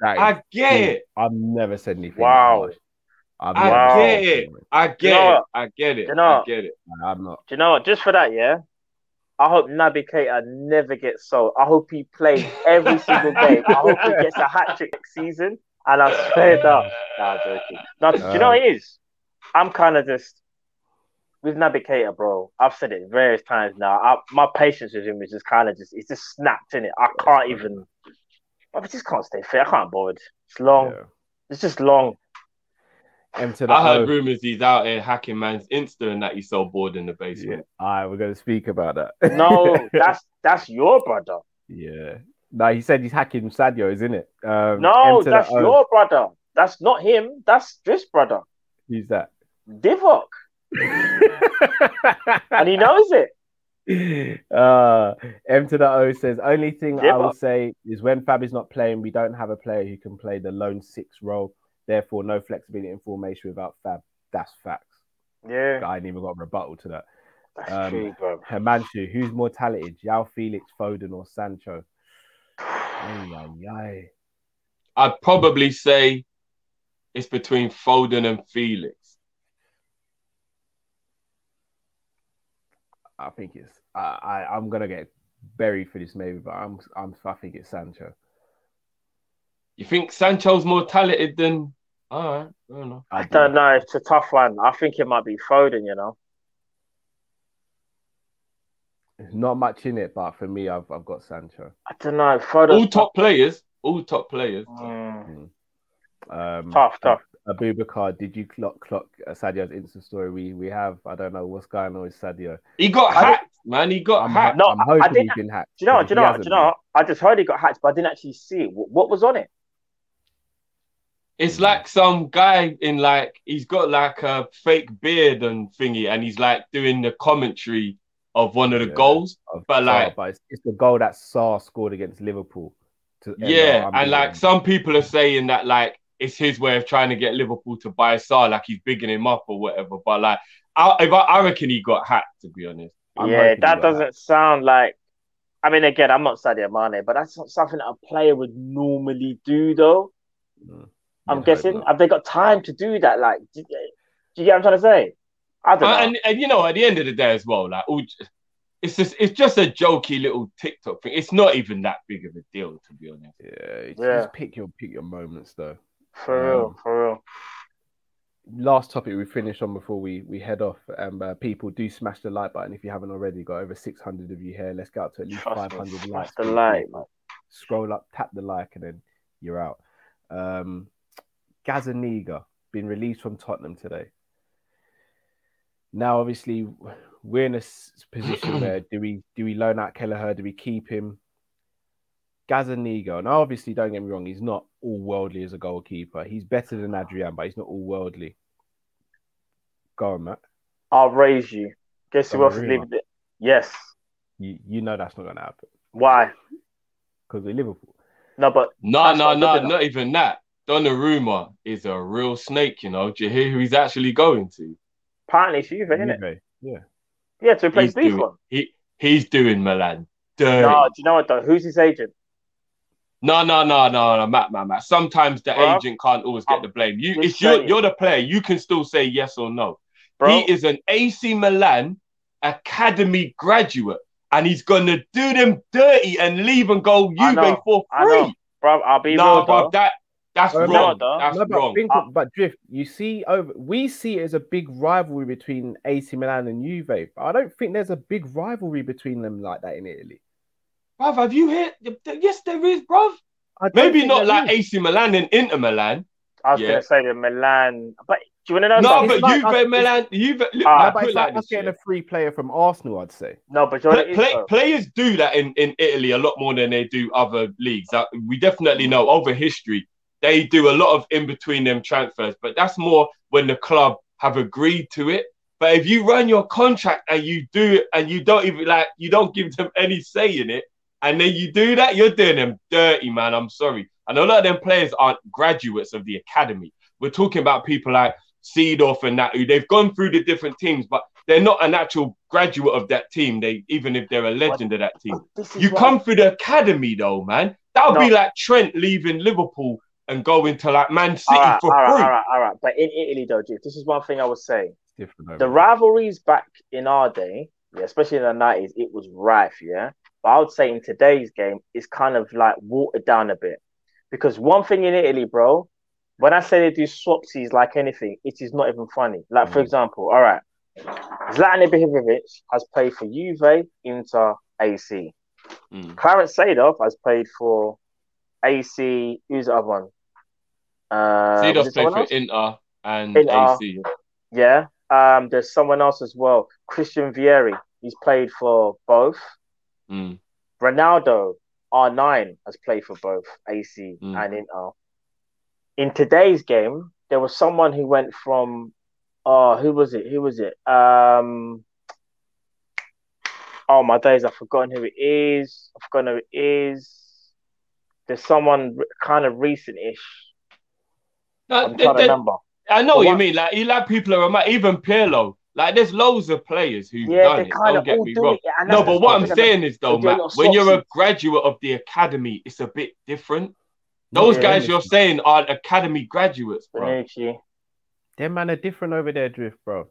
That I get deep. it. I've never said anything. Wow. harsh. I Wow. get it. I get You know it. I get it. You know I get it. I'm not. Do you know what? Just for that, yeah. I hope Naby Keita never gets sold. I hope he plays every (laughs) single game. I hope he gets a hat trick next season. And I swear that. Nah, joking. No, do you know what it is? I'm kind of just with Naby Keita, bro. I've said it various times now. I, my patience with him is just kind of just it's just snapped in it. I can't even. I just can't stay fit. I can't board. It's long. Yeah. It's just long. M to the I heard O. rumors he's out here hacking man's Insta and that he's so bored in the Yeah. basement. All right, we're going to speak about that. No, (laughs) that's that's your brother. yeah. No, he said he's hacking Sadio, isn't it? Um, No, M to that's O. your brother. That's not him. That's this brother, Who's that? Divock, (laughs) and he knows it. uh, M to the O says only thing I will say is when Fab is not playing, we don't have a player who can play the lone six role. Therefore, no flexibility in formation without Fab. That's facts. Yeah, I ain't even got a rebuttal to that. that's Um, true, bro. Hermanchu, who's more talented, João Felix, Foden, or Sancho? I'd probably say it's between Foden and Felix. I think it's. I, I I'm gonna get buried for this maybe, but I'm I'm I think it's Sancho. You think Sancho's more talented than? All right, I don't know. I I don't know. It's a tough one. I think it might be Foden. You know. There's not much in it, but for me, I've I've got Sancho. I don't know. Foden. All top players, all top players. Mm, Um, tough, tough. Abubakar, did you clock clock uh, Sadio's Insta story? We we have. I don't know what's going on with Sadio. He got I hacked, man. He got I'm, hacked. No, I'm I- I hoping didn't- he's been hacked. Do you know? Do you know? Do you know? I just heard he got hacked, but I didn't actually see it. What, what was on it? It's like some guy in like he's got like a fake beard and thingy, and he's like doing the commentary of one of the Yeah. goals. but Sarr, like- but it's, it's the goal that Sarr scored against Liverpool. To Yeah, and like some people are saying that like it's his way of trying to get Liverpool to buy Sarr, like he's bigging him up or whatever. But like, I, if I, I reckon he got hacked, to be honest. I'm yeah, that doesn't sound like. I mean, again, I'm not Sadio Mane, but that's not something that a player would normally do, though. Mm. I'm You'd guessing. Have they got time to do that? Like, do, do you get what I'm trying to say? I don't know. Uh, and and you know, at the end of the day as well, like all, it's just it's just a jokey little TikTok thing. It's not even that big of a deal, to be honest. Yeah, it's- Yeah. just pick your pick your moments though. for real, um, for real. last topic we finish on before we we head off. Um, uh, people do smash the like button if you haven't already. Got over six hundred of you here. Let's get up to at least Trust five hundred smash likes. the like, man. Scroll up, tap the like, and then you're out. Um, Gazzaniga been released from Tottenham today. Now, obviously, we're in a position (clears throat) where do we do we loan out Kelleher? Do we keep him? Gazzaniga, and obviously, don't get me wrong, he's not all worldly as a goalkeeper. He's better than Adrian, but he's not all worldly. Go on, Matt. I'll raise you. Guess who else is leaving it? Yes. You you know that's not going to happen Why? because we're Liverpool. No, but No, no, no, not even that. Donnarumma is a real snake, you know. Do you hear who he's actually going to? apparently it's Juve, isn't it? Yeah. Yeah, to replace He's doing, Buffon. he, he's doing Milan dirty. No, do you know what though? Who's his agent? No, no, no, no, no, Matt, Matt, Matt. Sometimes the Bruh, agent can't always get the blame. You, just if you're you're the player, you can still say yes or no. Bro, He is an AC Milan academy graduate, and he's gonna do them dirty and leave and go I Juve for free. bro, I'll be No, real bro, that that's Uh, wrong. no, though. That's no, but wrong. think, Uh, but Drift, you see over we see it as a big rivalry between AC Milan and Juve. But I don't think there's a big rivalry between them like that in Italy. Bruv, have you heard? Yes, there is, bruv. Maybe not like is. AC Milan and Inter Milan, I was Yeah. gonna say the Milan, but do you want to know No, something? but It's like Juve, us- Milan, Juve. Look, Ah, I but it's like like us this, getting yeah. a free player from Arsenal, I'd say. no, but you know Play, play, players do that in, in Italy a lot more than they do other leagues. Uh, we definitely know over history they do a lot of in between them transfers, but that's more when the club have agreed to it. But if you run your contract and you do it and you don't even like you don't give them any say in it, and then you do that, you're doing them dirty, man. I'm sorry. And a lot of them players aren't graduates of the academy. We're talking about people like Seedorf and that who they've gone through the different teams, but they're not an actual graduate of that team. They even if they're a legend of that team. You come through the academy though, man. That would be like Trent leaving Liverpool and go into like Man City All right, for all right, free. all right, all right. But in Italy, though, Duke, this is one thing I was saying. Different. over The rivalries back in our day, yeah, especially in the nineties, it was rife, yeah. But I would say in today's game, it's kind of like watered down a bit. Because one thing in Italy, bro, when I say they do swapsies like anything, it is not even funny. Like for Mm. example, all right, Zlatan Ibrahimovic has played for Juve, Inter, AC. Mm. Clarence Seedorf has played for AC. Who's the other one? Uh, Seedorf played for else? Inter and Inter. AC. Yeah. Um, there's someone else as well. Christian Vieri. He's played for both. Mm. Ronaldo, R9, has played for both AC Mm. and Inter. In today's game, there was someone who went from oh, who was it? Who was it? Um Oh my days, I've forgotten who it is. I've forgotten who it is. There's someone kind of recent-ish. No, I'm they- trying to remember. I know But what you mean. Like, you like people are mad. Even Pirlo. Like, there's loads of players who've Yeah, done it. kind Don't of get all me do wrong. it. No, but what I'm saying is though, They Matt, when you're a graduate of the academy, it's a bit different. Those Yeah. guys you're saying are academy graduates, bro. Bonucci. Them man are different over there, Drift, bro.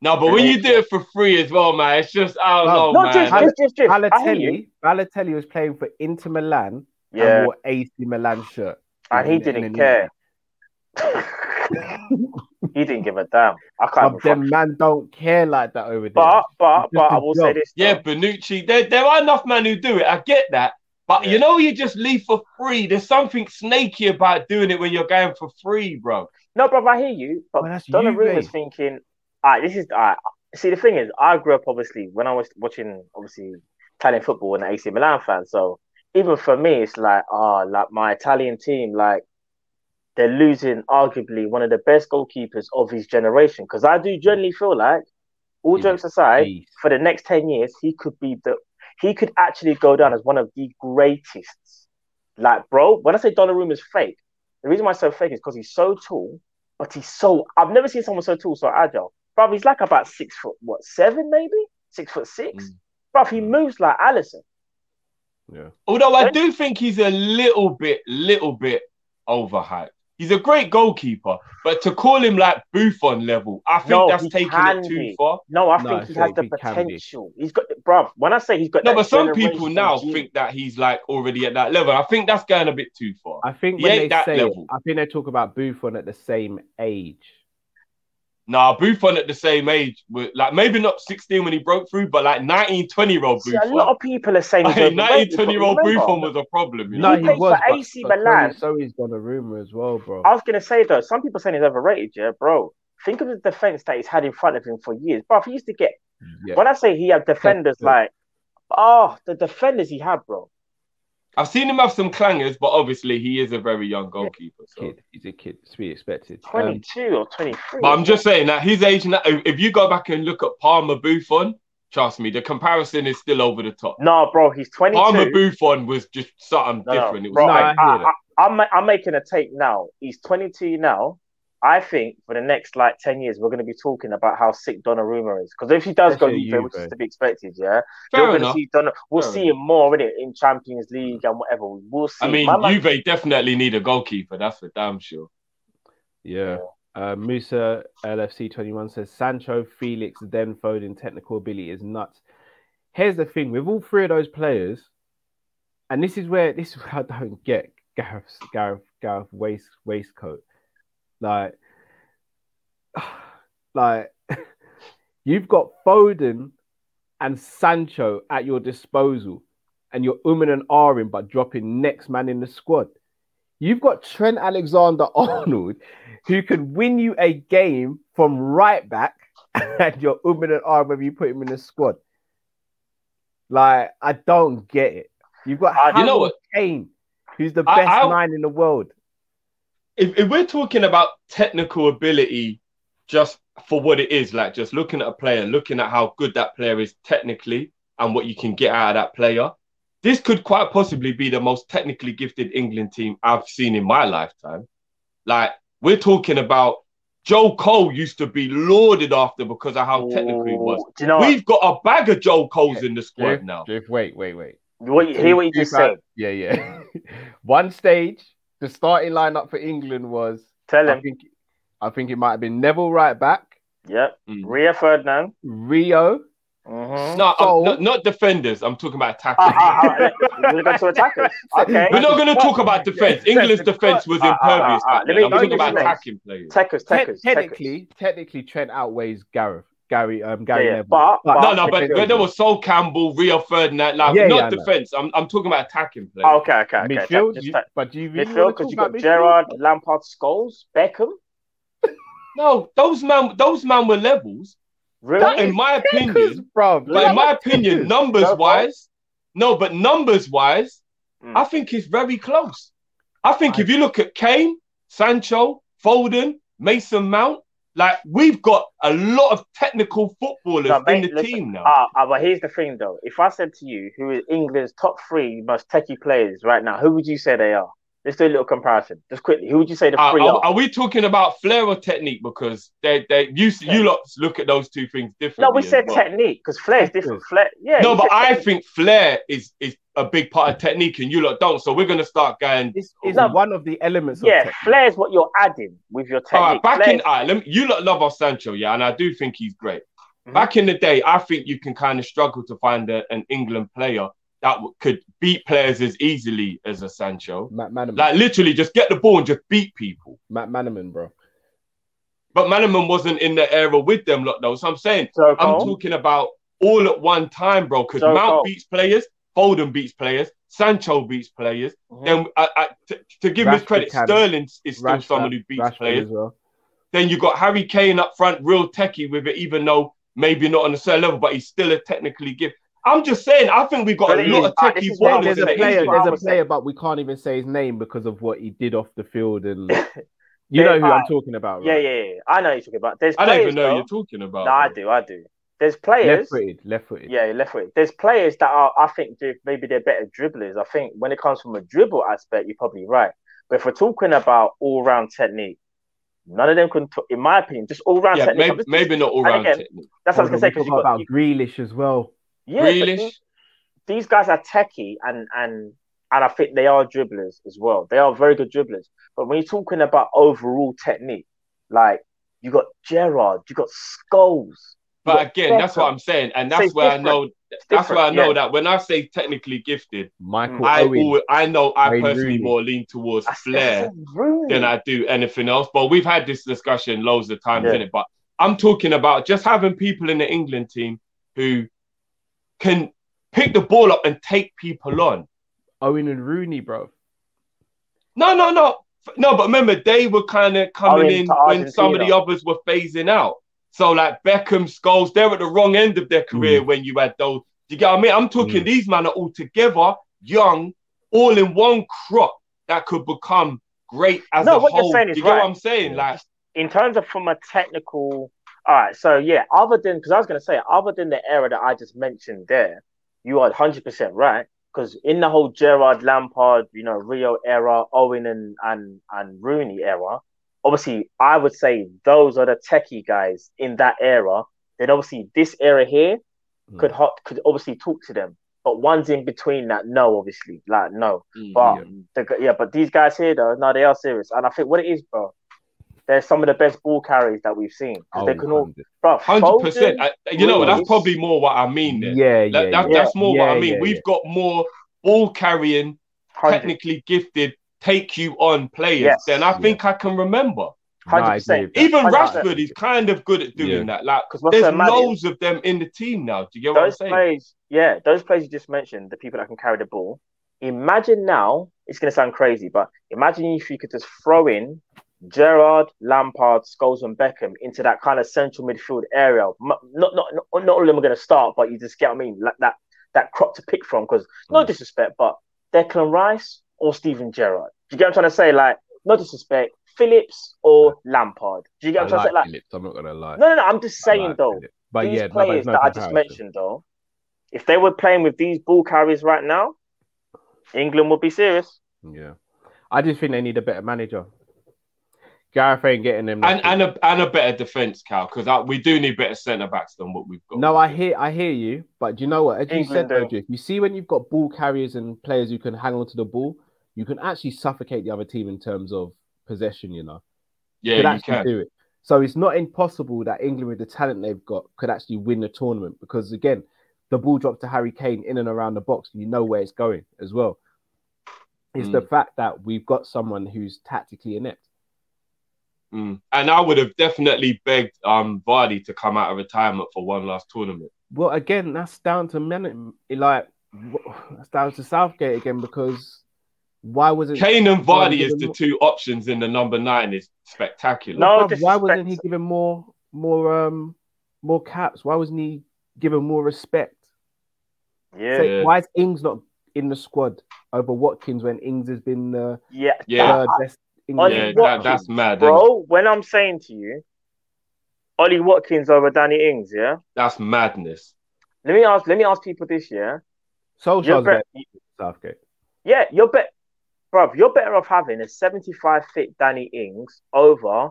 No, but when you do it for free as well, man, it's just I don't No, know, No, just, man. just, just, just. I hear you. Balotelli, Balotelli was playing for Inter Milan Yeah, and wore AC Milan shirt. and he in- in didn't an care. He didn't give a damn. I can't. But them man don't care like that over there. but, but, but just I a will job. say this. Yeah. Bonucci. There, there are enough men who do it. I get that. But Yeah. you know, you just leave for free. There's something snaky about doing it when you're going for free, bro. No, bro, I hear you. But Well, that's Donnarumma you, was thinking, all right, this is, all right. See, the thing is, I grew up, obviously, when I was watching, obviously, Italian football and an AC Milan fan. So even for me, it's like, ah, like my Italian team, like, they're losing arguably one of the best goalkeepers of his generation. Because I do generally feel like, all He's jokes aside, Beast. for the next 10 years, he could be the he could actually go down as one of the greatest. Like, bro, when I say Donnarumma is fake, the reason why it's so fake is because he's so tall, but he's so I've never seen someone so tall, so agile. Bro, he's like about six foot what, seven maybe? Six foot six? Mm. Bro, he moves like Alisson. Yeah. Although I do think he's a little bit, little bit overhyped. He's a great goalkeeper, but to call him like Buffon level, I think No, that's taking it too be. far. No, I No, think I he has think the he be. potential. He's got bro, when I say he's got No, that but some people now gene- think that he's like already at that level. I think that's going a bit too far. I think He when ain't they that say level. I think they talk about Buffon at the same age. Nah, Buffon at the same age, like maybe not 16 when he broke through, but like 19, 20 year old See, Buffon. a lot of people are saying (laughs) he's Hey, 19, overrated, 20 year old but remember- Buffon was a problem. You No, know? He he, plays was. for AC but Milan. So, so he's done a rumor as well, bro. I was gonna say though, some people saying he's overrated, yeah, bro. Think of the defense that he's had in front of him for years. Bro, he used to get Yeah. when I say he had defenders Yeah. like oh the defenders he had, bro. I've seen him have some clangers, but obviously he is a very young goalkeeper. So. Kid, he's a kid. It's to be expected. Um, Twenty two or twenty three. But I'm just saying that his age now, if if you go back and look at Palmer Buffon, trust me, the comparison is still over the top. No, bro, he's twenty Palmer two. Buffon was just something No, no, different. It was bro, No, I, I I, I, I'm, I'm making a take now. He's 22 now. I think for the next like 10 years, we're going to be talking about how sick Donnarumma is. Because if he does go Especially Juve, which is to be expected, yeah, fair you're going to see Donnarumma. We'll Fair see him more in it in Champions League and whatever. We'll see. I mean, My man- definitely need a goalkeeper. That's for damn sure. Yeah. Uh, Musa LFC 21 says Sancho, Felix, then Foden technical ability is nuts. Here's the thing with all three of those players, and this is where this is where I don't get Gareth Gareth Gareth waist waistcoat. Like, (sighs) like (laughs) you've got Foden and Sancho at your disposal, and you're umming and ahhing but dropping next man in the squad. You've got Trent Alexander Arnold, (laughs) who can win you a game from right back, (laughs) and you're umming and ahhing whether you put him in the squad. Like, I don't get it. You've got Uh, you know what? Kane, who's the I- best I- nine in the world. If, if we're talking about technical ability just for what it is, like just looking at a player, looking at how good that player is technically and what you can get out of that player, this could quite possibly be the most technically gifted England team I've seen in my lifetime. Like, we're talking about Joe Cole used to be lauded after because of how technical he was. Do you know? We've got a bag of Joe Coles in the squad Jeff, now. Jeff, wait, wait, wait. What hear what you just said? Yeah, yeah. (laughs) One stage, the starting lineup for England was Tell I him. think I think it might have been Neville right back, Yep. Mm. Rio Ferdinand. Rio, Mm-hmm. No, I'm So- not, not defenders. I'm talking about Ah, attackers. ah, ah, We're going to attackers. (laughs) Okay. We're not going to talk about defense. Yeah, England's defense was impervious. back let me- I'm talking about attacking players. Techers, Te- techers, techers. technically, technically Trent outweighs Gareth, Gary, um, Gary yeah. Neville. But, But- but No, no, but, okay, but there was Sol Campbell, Rio Ferdinand, like Yeah, not yeah, I defense. I'm, I'm talking about attacking players. Oh, okay, okay, okay. midfield, Just you- but do you really midfield because talk you got about midfield? Gerrard, Lampard, Scholes, Beckham. (laughs) No, those man, those man were levels. Really? That, in my opinion, Because, bro, but in my opinion, numbers Go, wise, no, but numbers wise, Mm. I think it's very close. I think if you look at Kane, Sancho, Foden, Mason Mount, like we've got a lot of technical footballers No, in the listen, team now. Ah, ah, but here's the thing, though. If I said to you who is England's top three most techie players right now, who would you say they are? Let's do a little comparison, just quickly. Who would you say the Are, three are, are? are we talking about flair or technique? Because they they you you lot look at those two things differently. No, we said well. technique because Flair is different. Flair, yeah. No, but I technique. think flair is is a big part of technique, and you lot don't. So we're gonna start going. It's, it's No. one of the elements yeah, tech. Flair is what you're adding with your All right, technique. back Flair- in, all right, let me, you lot love our Sancho, yeah, and I do think he's great. Mhm. Back in the day, I think you can kind of struggle to find a, an England player that w- could beat players as easily as a Sancho. McManaman, Like literally, just get the ball and just beat people. McManaman, bro. But McManaman wasn't in the era with them lot though. So I'm saying So I'm Cole, talking about all at one time, bro. Because So Mount Cole. beats players, Foden beats players, Sancho beats players. Mhm. Then I, I, to, to give him his credit, can. Sterling is still Rashford- someone who beats Rashford players. as well. Then you got Harry Kane up front, real techie with it, even though maybe not on a certain level, but he's still a technically gift. I'm just saying, I think we've got But a lot is- of this techie is ballers was There's a player, This is what I there's a player, but we can't even say his name because of what he did off the field, and (laughs) you know who I'm talking about, yeah, right? yeah, yeah. I know you're talking about. There's I don't even know who though- you're talking about. No, I do, I do. There's players. Left-footed, left-footed. Yeah, left foot. There's players that are, I think, do, maybe they're better dribblers. I think when it comes from a dribble aspect, you're probably right. But if we're talking about all-round technique, none of them can, t- in my opinion, just all-round Yeah, technique. maybe, maybe not all round again, technique. That's what I was gonna say because talk you got about Grealish as well. Yeah, Grealish. these, these guys are techie and and and I think they are dribblers as well. They are very good dribblers. But when you're talking about overall technique, like you got Gerrard, you got Scholes. But But again, that's what I'm saying, and that's it's where I know. That's where I know yeah. that when I say technically gifted, Michael I Owen. always, I know I Wayne personally Rooney. more lean towards That's- flair. than I do anything else. But we've had this discussion loads of times Yeah. in it. But I'm talking about just having people in the England team who can pick the ball up and take people on. Owen and Rooney, bro. No, no, no. No, but remember, they were kind of coming Owen in when some of the others were phasing out. So, like Beckham, Scholes, they're at the wrong end of their career when you had those. You get what I mean? I'm talking Mm. these men are all together, young, all in one crop that could become great as No, a what you're saying is you get right. what I'm saying? Like, in terms of from a technical all right so yeah other than because i was going to say other than the era that i just mentioned there you are 100% right. Because in the whole gerrard lampard you know rio era owen and and and rooney era obviously i would say those are the techie guys in that era. Then obviously this era here mm. could hot could obviously talk to them but ones in between that no obviously like no. Mm, but the, yeah, but these guys here though, no, they are serious, and I think what it is, bro, they're some of the best ball carriers that we've seen. Oh, they can all, bro, Hundred percent. Foden- You know, that's probably more what I mean. There. Yeah, yeah, that- yeah. That's more what I mean. yeah, We've yeah. got more ball carrying, 100, technically gifted, take you on players Yes. than I think I can remember. I agree 100%. with. Even 100%. Rashford is kind of good at doing Yeah. that. Like, Because there's so loads of them in the team now. Do you get what I'm those saying? players, yeah, those players you just mentioned, the people that can carry the ball. Imagine now it's going to sound crazy, but imagine if you could just throw in Gerrard, Lampard, Scholes, and Beckham into that kind of central midfield area. Not, not, not, not all of them are going to start, but you just get what I mean, like that, that crop to pick from. Because no hmm. disrespect, but Declan Rice or Steven Gerrard. Do you get what I'm trying to say? Like, no disrespect, Phillips or Lampard. Do you get what I'm trying to say? Like, Phillips, I'm not gonna lie. no, no, no. I'm just saying like though. Phillips. But these yeah, no, players it's no that I just mentioned though, if they were playing with these ball carriers right now, England would be serious. Yeah, I just think they need a better manager. Gareth ain't getting them. And and a and a better defense, Cal, because we do need better centre backs than what we've got. No, I hear, I hear you, but do you know what? As you said, England though, Jake, you see when you've got ball carriers and players who can hang on to the ball, you can actually suffocate the other team in terms of possession. You know, yeah, could you actually can. do it. So it's not impossible that England, with the talent they've got, could actually win the tournament because again, the ball drops to Harry Kane in and around the box, and you know where it's going as well. It's the hmm. fact that we've got someone who's tactically inept. Mm. And I would have definitely begged um Vardy to come out of retirement for one last tournament. Well, again, that's down to man. Like that's down to Southgate again because why was it? Kane and Vardy Vardy is the given- two options in the number nine is spectacular. No, Bruv, why wasn't he given more more um more caps? Why wasn't he given more respect? Yeah, Say, Yeah. why is Ings not in the squad over Watkins when Ings has been the yeah, Yeah. third that- best English? Yeah, Ollie that, that's mad. bro. When I'm saying to you, Ollie Watkins over Danny Ings, yeah. That's madness. Let me ask. Let me ask people this, year. Solskjaer's You're better bet- Southgate. Yeah, you're bet, bro. You're better off having a 75 fit Danny Ings over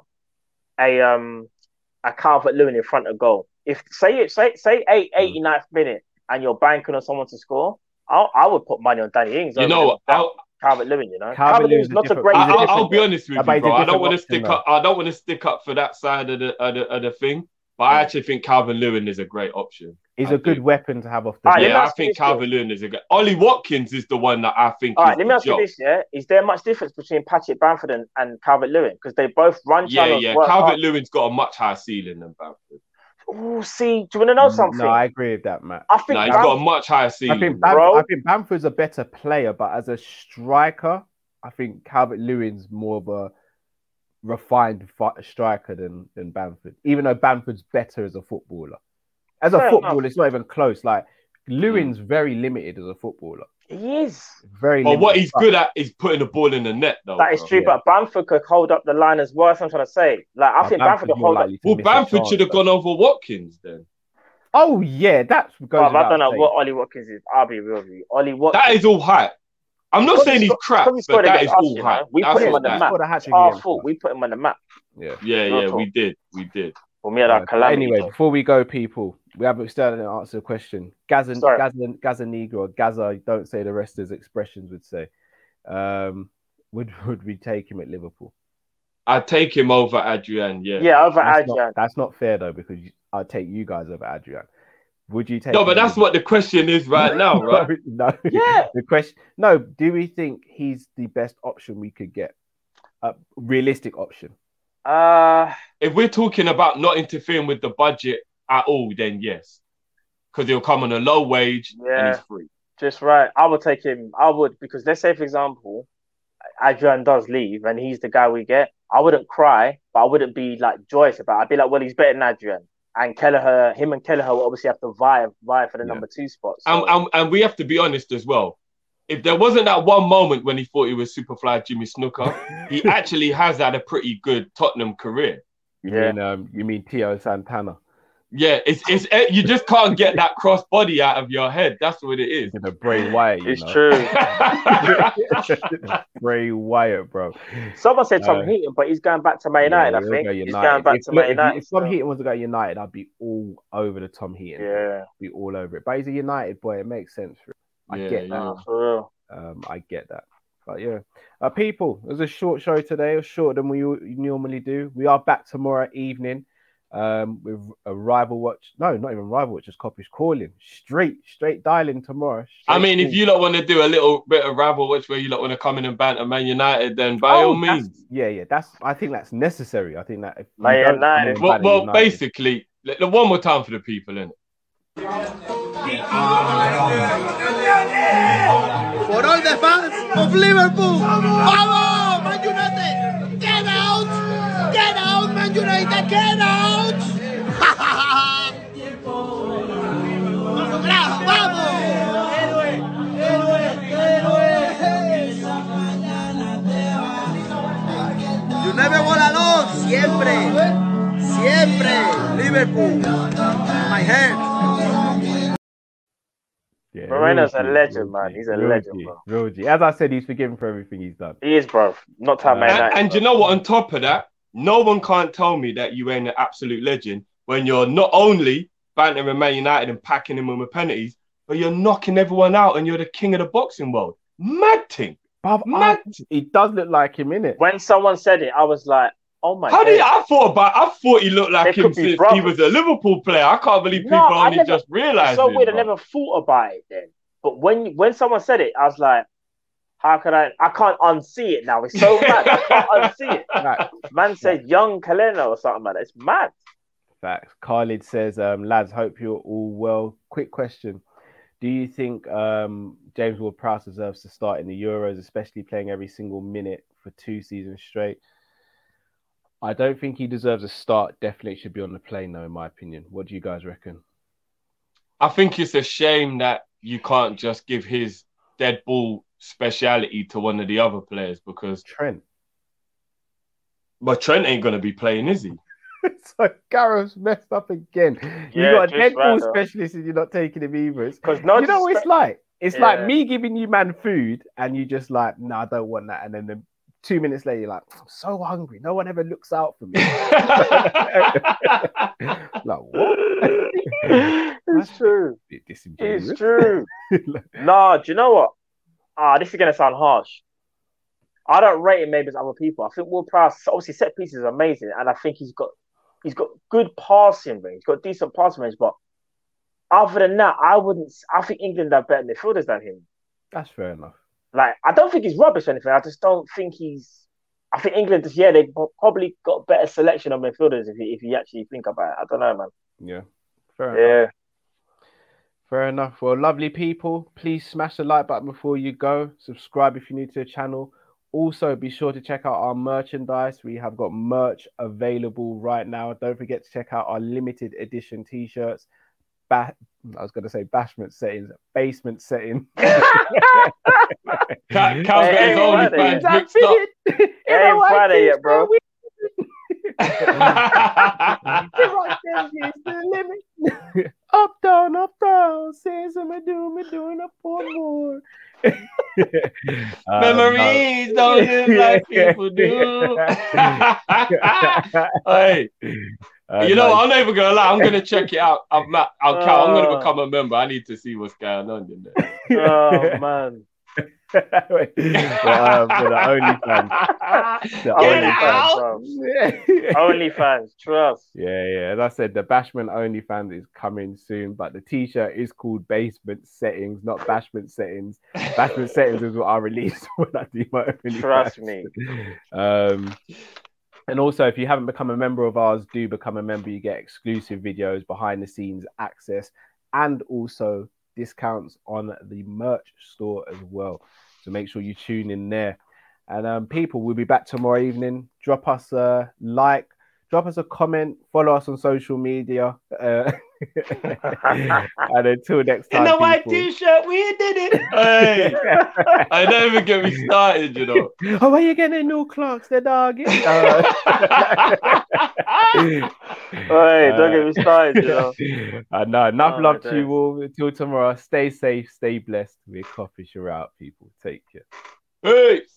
a um a Calvert Lewin in front of goal. If say it say say eight Hmm. 89th minute and you're banking on someone to score, I I would put money on Danny Ings. You know, I'll, Calvert Lewin. You know, Calvert Calvert Lewin's Lewin's not a great. he's a I, I'll, I'll be honest with you, but he's a bro. I don't want to option, stick though. up. I don't want to stick up for that side of the of the, of the thing. But I actually think Calvin Lewin is a great option. He's I a good weapon to have off the Alright, let bench. me yeah, I think this, though. Calvin Lewin is a good. Ollie Watkins is the one that I think. All is let me the ask you this: Yeah, is there much difference between Patrick Bamford and, and Calvert Lewin? Because they both run Yeah, channels. yeah. work Calvin hard. Lewin's got a much higher ceiling than Bamford. Oh, see, do you want to know mm, something? No, I agree with that, Matt. I think No, he's Bam- got a much higher I ceiling. think Bam- Bro. I think Bamford's a better player, but as a striker, I think Calvert Lewin's more of a refined fi- striker than than Bamford. Even though Bamford's better as a footballer, as a Fair footballer, enough. it's not even close. Like Lewin's very limited as a footballer. he is. Very. but limited. what he's good at is putting the ball in the net, though. That is true, yeah. but Bamford could hold up the line as well. That's what I'm trying to say. Like I Uh, think Bamford Bamford's could hold up. Well, miss Bamford chance, should have though. gone over Watkins then. Oh yeah, that's goes Bruv, I don't know saying. what Ollie Watkins is. I'll be real with you. Ollie Watkins. That is all hype. I'm not saying he's he's crap, because but that is us, all you know. hype. We That's put him on the map. Scored a our fault. We put him on the map. Yeah. Yeah, yeah, we did, we did. For me, that calamity. anyway, though. before we go, people, we haven't started to answer the question. Gazan, Sorry. Gazan, Gazzaniga or Gaza, don't say the rest as expressions would say. Um, would (laughs) would we take him at Liverpool? I'd take him over Adrian. Yeah. yeah, over That's Adrian. not, that's not fair though, because I'd take you guys over Adrian. Would you take? No, but that's over- what the question is (laughs) right now, right? no, no. Yeah. The question. No. Do we think he's the best option we could get? A realistic option. Uh, If we're talking about not interfering with the budget at all, then yes, because he'll come on a low wage and he's free. just right. I would take him. I would because let's say, for example, Adrian does leave and he's the guy we get. I wouldn't cry, but I wouldn't be like joyous about. it. I'd be like, well, he's better than Adrian. And Kelleher, him and Kelleher will obviously have to vie vie for the Yeah. number two spot. So, And, and, and we have to be honest as well. If there wasn't that one moment when he thought he was Superfly Jimmy Snooker, he (laughs) actually has had a pretty good Tottenham career. You Yeah. mean um, you mean Tio Santana? Yeah, it's it's eh, you just can't get that cross body out of your head. That's what it is. With a Bray Wyatt, you it's know. true. (laughs) Bray Wyatt, bro. Someone said Tom Uh, Heaton, but he's going back to Man United. Yeah, I think go he's going back if, to Man United. if Tom so- Heaton wants to go United, I'd be all over the Tom Heaton. bro. yeah, be all over it. But he's a United boy. It makes sense. For him. I Yeah, get that. nah, for real. Um, I get that. But yeah, uh, people, it was a short show today. It was shorter than we normally do. We are back tomorrow evening um, with a rival watch. No, not even rival watch. Just copies calling straight, straight dialing tomorrow. I straight mean, if you don't want to do a little bit of rival watch where you don't want to come in and banter Man United, then by Oh, all means. yeah, yeah. That's. I think that's necessary. I think that if Man United. Well, well United- basically, let- let- one more time for the people, innit? United! For all the fans of Liverpool. Vamos, Man United. Get out. Get out, Man United. Get out. (laughs) Vamos. Walk alone. Siempre. Siempre. Liverpool. My hand. Yeah, Moreno's a legend, real man. He's a real legend, G, bro. Real G. As I said, he's forgiven for everything he's done. He is, bro. Not time, man. And, and you know what? On top of that, no one can't tell me that you ain't an absolute legend when you're not only bantering Man United and packing him with penalties, but you're knocking everyone out and you're the king of the boxing world. Mad thing. Bruv, I- Mad. he does look like him, innit? when someone said it, I was like, "Oh my How god!" do I thought about? I thought he looked like They him could be since he was a Liverpool player. I can't believe people I only never- just realised. It's so it, weird. I never thought about it then. But when when someone said it, I was like, "How could I? I can't unsee it now. It's so (laughs) mad. I can't unsee it." Right. Man said young Kalena or something like that. It's mad. Facts. Khalid says, um, lads, hope you're all well. Quick question. Do you think um, James Ward Prowse deserves to start in the Euros, especially playing every single minute for two seasons straight? I don't think he deserves a start. Definitely should be on the plane, though, in my opinion. What do you guys reckon? I think it's a shame that you can't just give his dead ball speciality to one of the other players because Trent. but Trent ain't gonna be playing, is he? (laughs) so Gareth's messed up again. You Yeah, got a just dead ball right, specialist and you're not taking him either. Because no, you know what it's like? It's like me giving you man food and you just like, no, I don't want that. And then the, two minutes later, you're like, I'm so hungry. No one ever looks out for me. (laughs) like, what? it's true. It's true. (laughs) nah, do you know what? Ah, this is gonna sound harsh. I don't rate him maybe as other people. I think Will Prowse obviously set pieces is amazing, and I think he's got he's got good passing range, got decent passing range. But other than that, I wouldn't. I think England have better midfielders than him. That's fair enough. Like I don't think he's rubbish or anything. I just don't think he's. I think England this year they probably got better selection of midfielders if you if you actually think about it. I don't know, man. Yeah. Fair enough. Yeah, Fair enough. Well, lovely people, please smash the like button before you go. Subscribe if you're new to the channel. Also, be sure to check out our merchandise. We have got merch available right now. Don't forget to check out our limited edition t-shirts. Ba- I was going to say bashment settings, basement setting. (laughs) Cal- Cal's got Hey, his hey, fans mixed up. it. It ain't Friday yet, bro. (laughs) (laughs) up down, up down. Says me do me doing up one more. Um, Memories don't live like people do. (laughs) hey, uh, you know, no, I'm not even gonna lie. I'm gonna check it out. I'm, not, I'll, Cal, I'm gonna Uh. become a member. I need to see what's going on in there. oh man. (laughs) the OnlyFans. The OnlyFans. out. (laughs) bro. OnlyFans, trust. Yeah, yeah. As I said, the Bashment OnlyFans is coming soon, but the T-shirt is called Basement Settings, not Bashment Settings. Bashment Settings is what I release (laughs) when I do my OnlyFans. Trust me. Um, and also, if you haven't become a member of ours, do become a member. You get exclusive videos, behind the scenes access, and also discounts on the merch store as well. So make sure you tune in there. And um, people, we'll be back tomorrow evening. Drop us a like, drop us a comment, follow us on social media. Uh, (laughs) and until next time, In the white people- t-shirt, we did it. (laughs) Hey, I don't even get me started, you know. (laughs) oh, are you getting new clocks, the dog? Uh, Hey, don't get me started, you know. Uh, no, enough Oh, love to you all. Until tomorrow, stay safe, stay blessed. We're coffee sure out, people. Take care. Peace.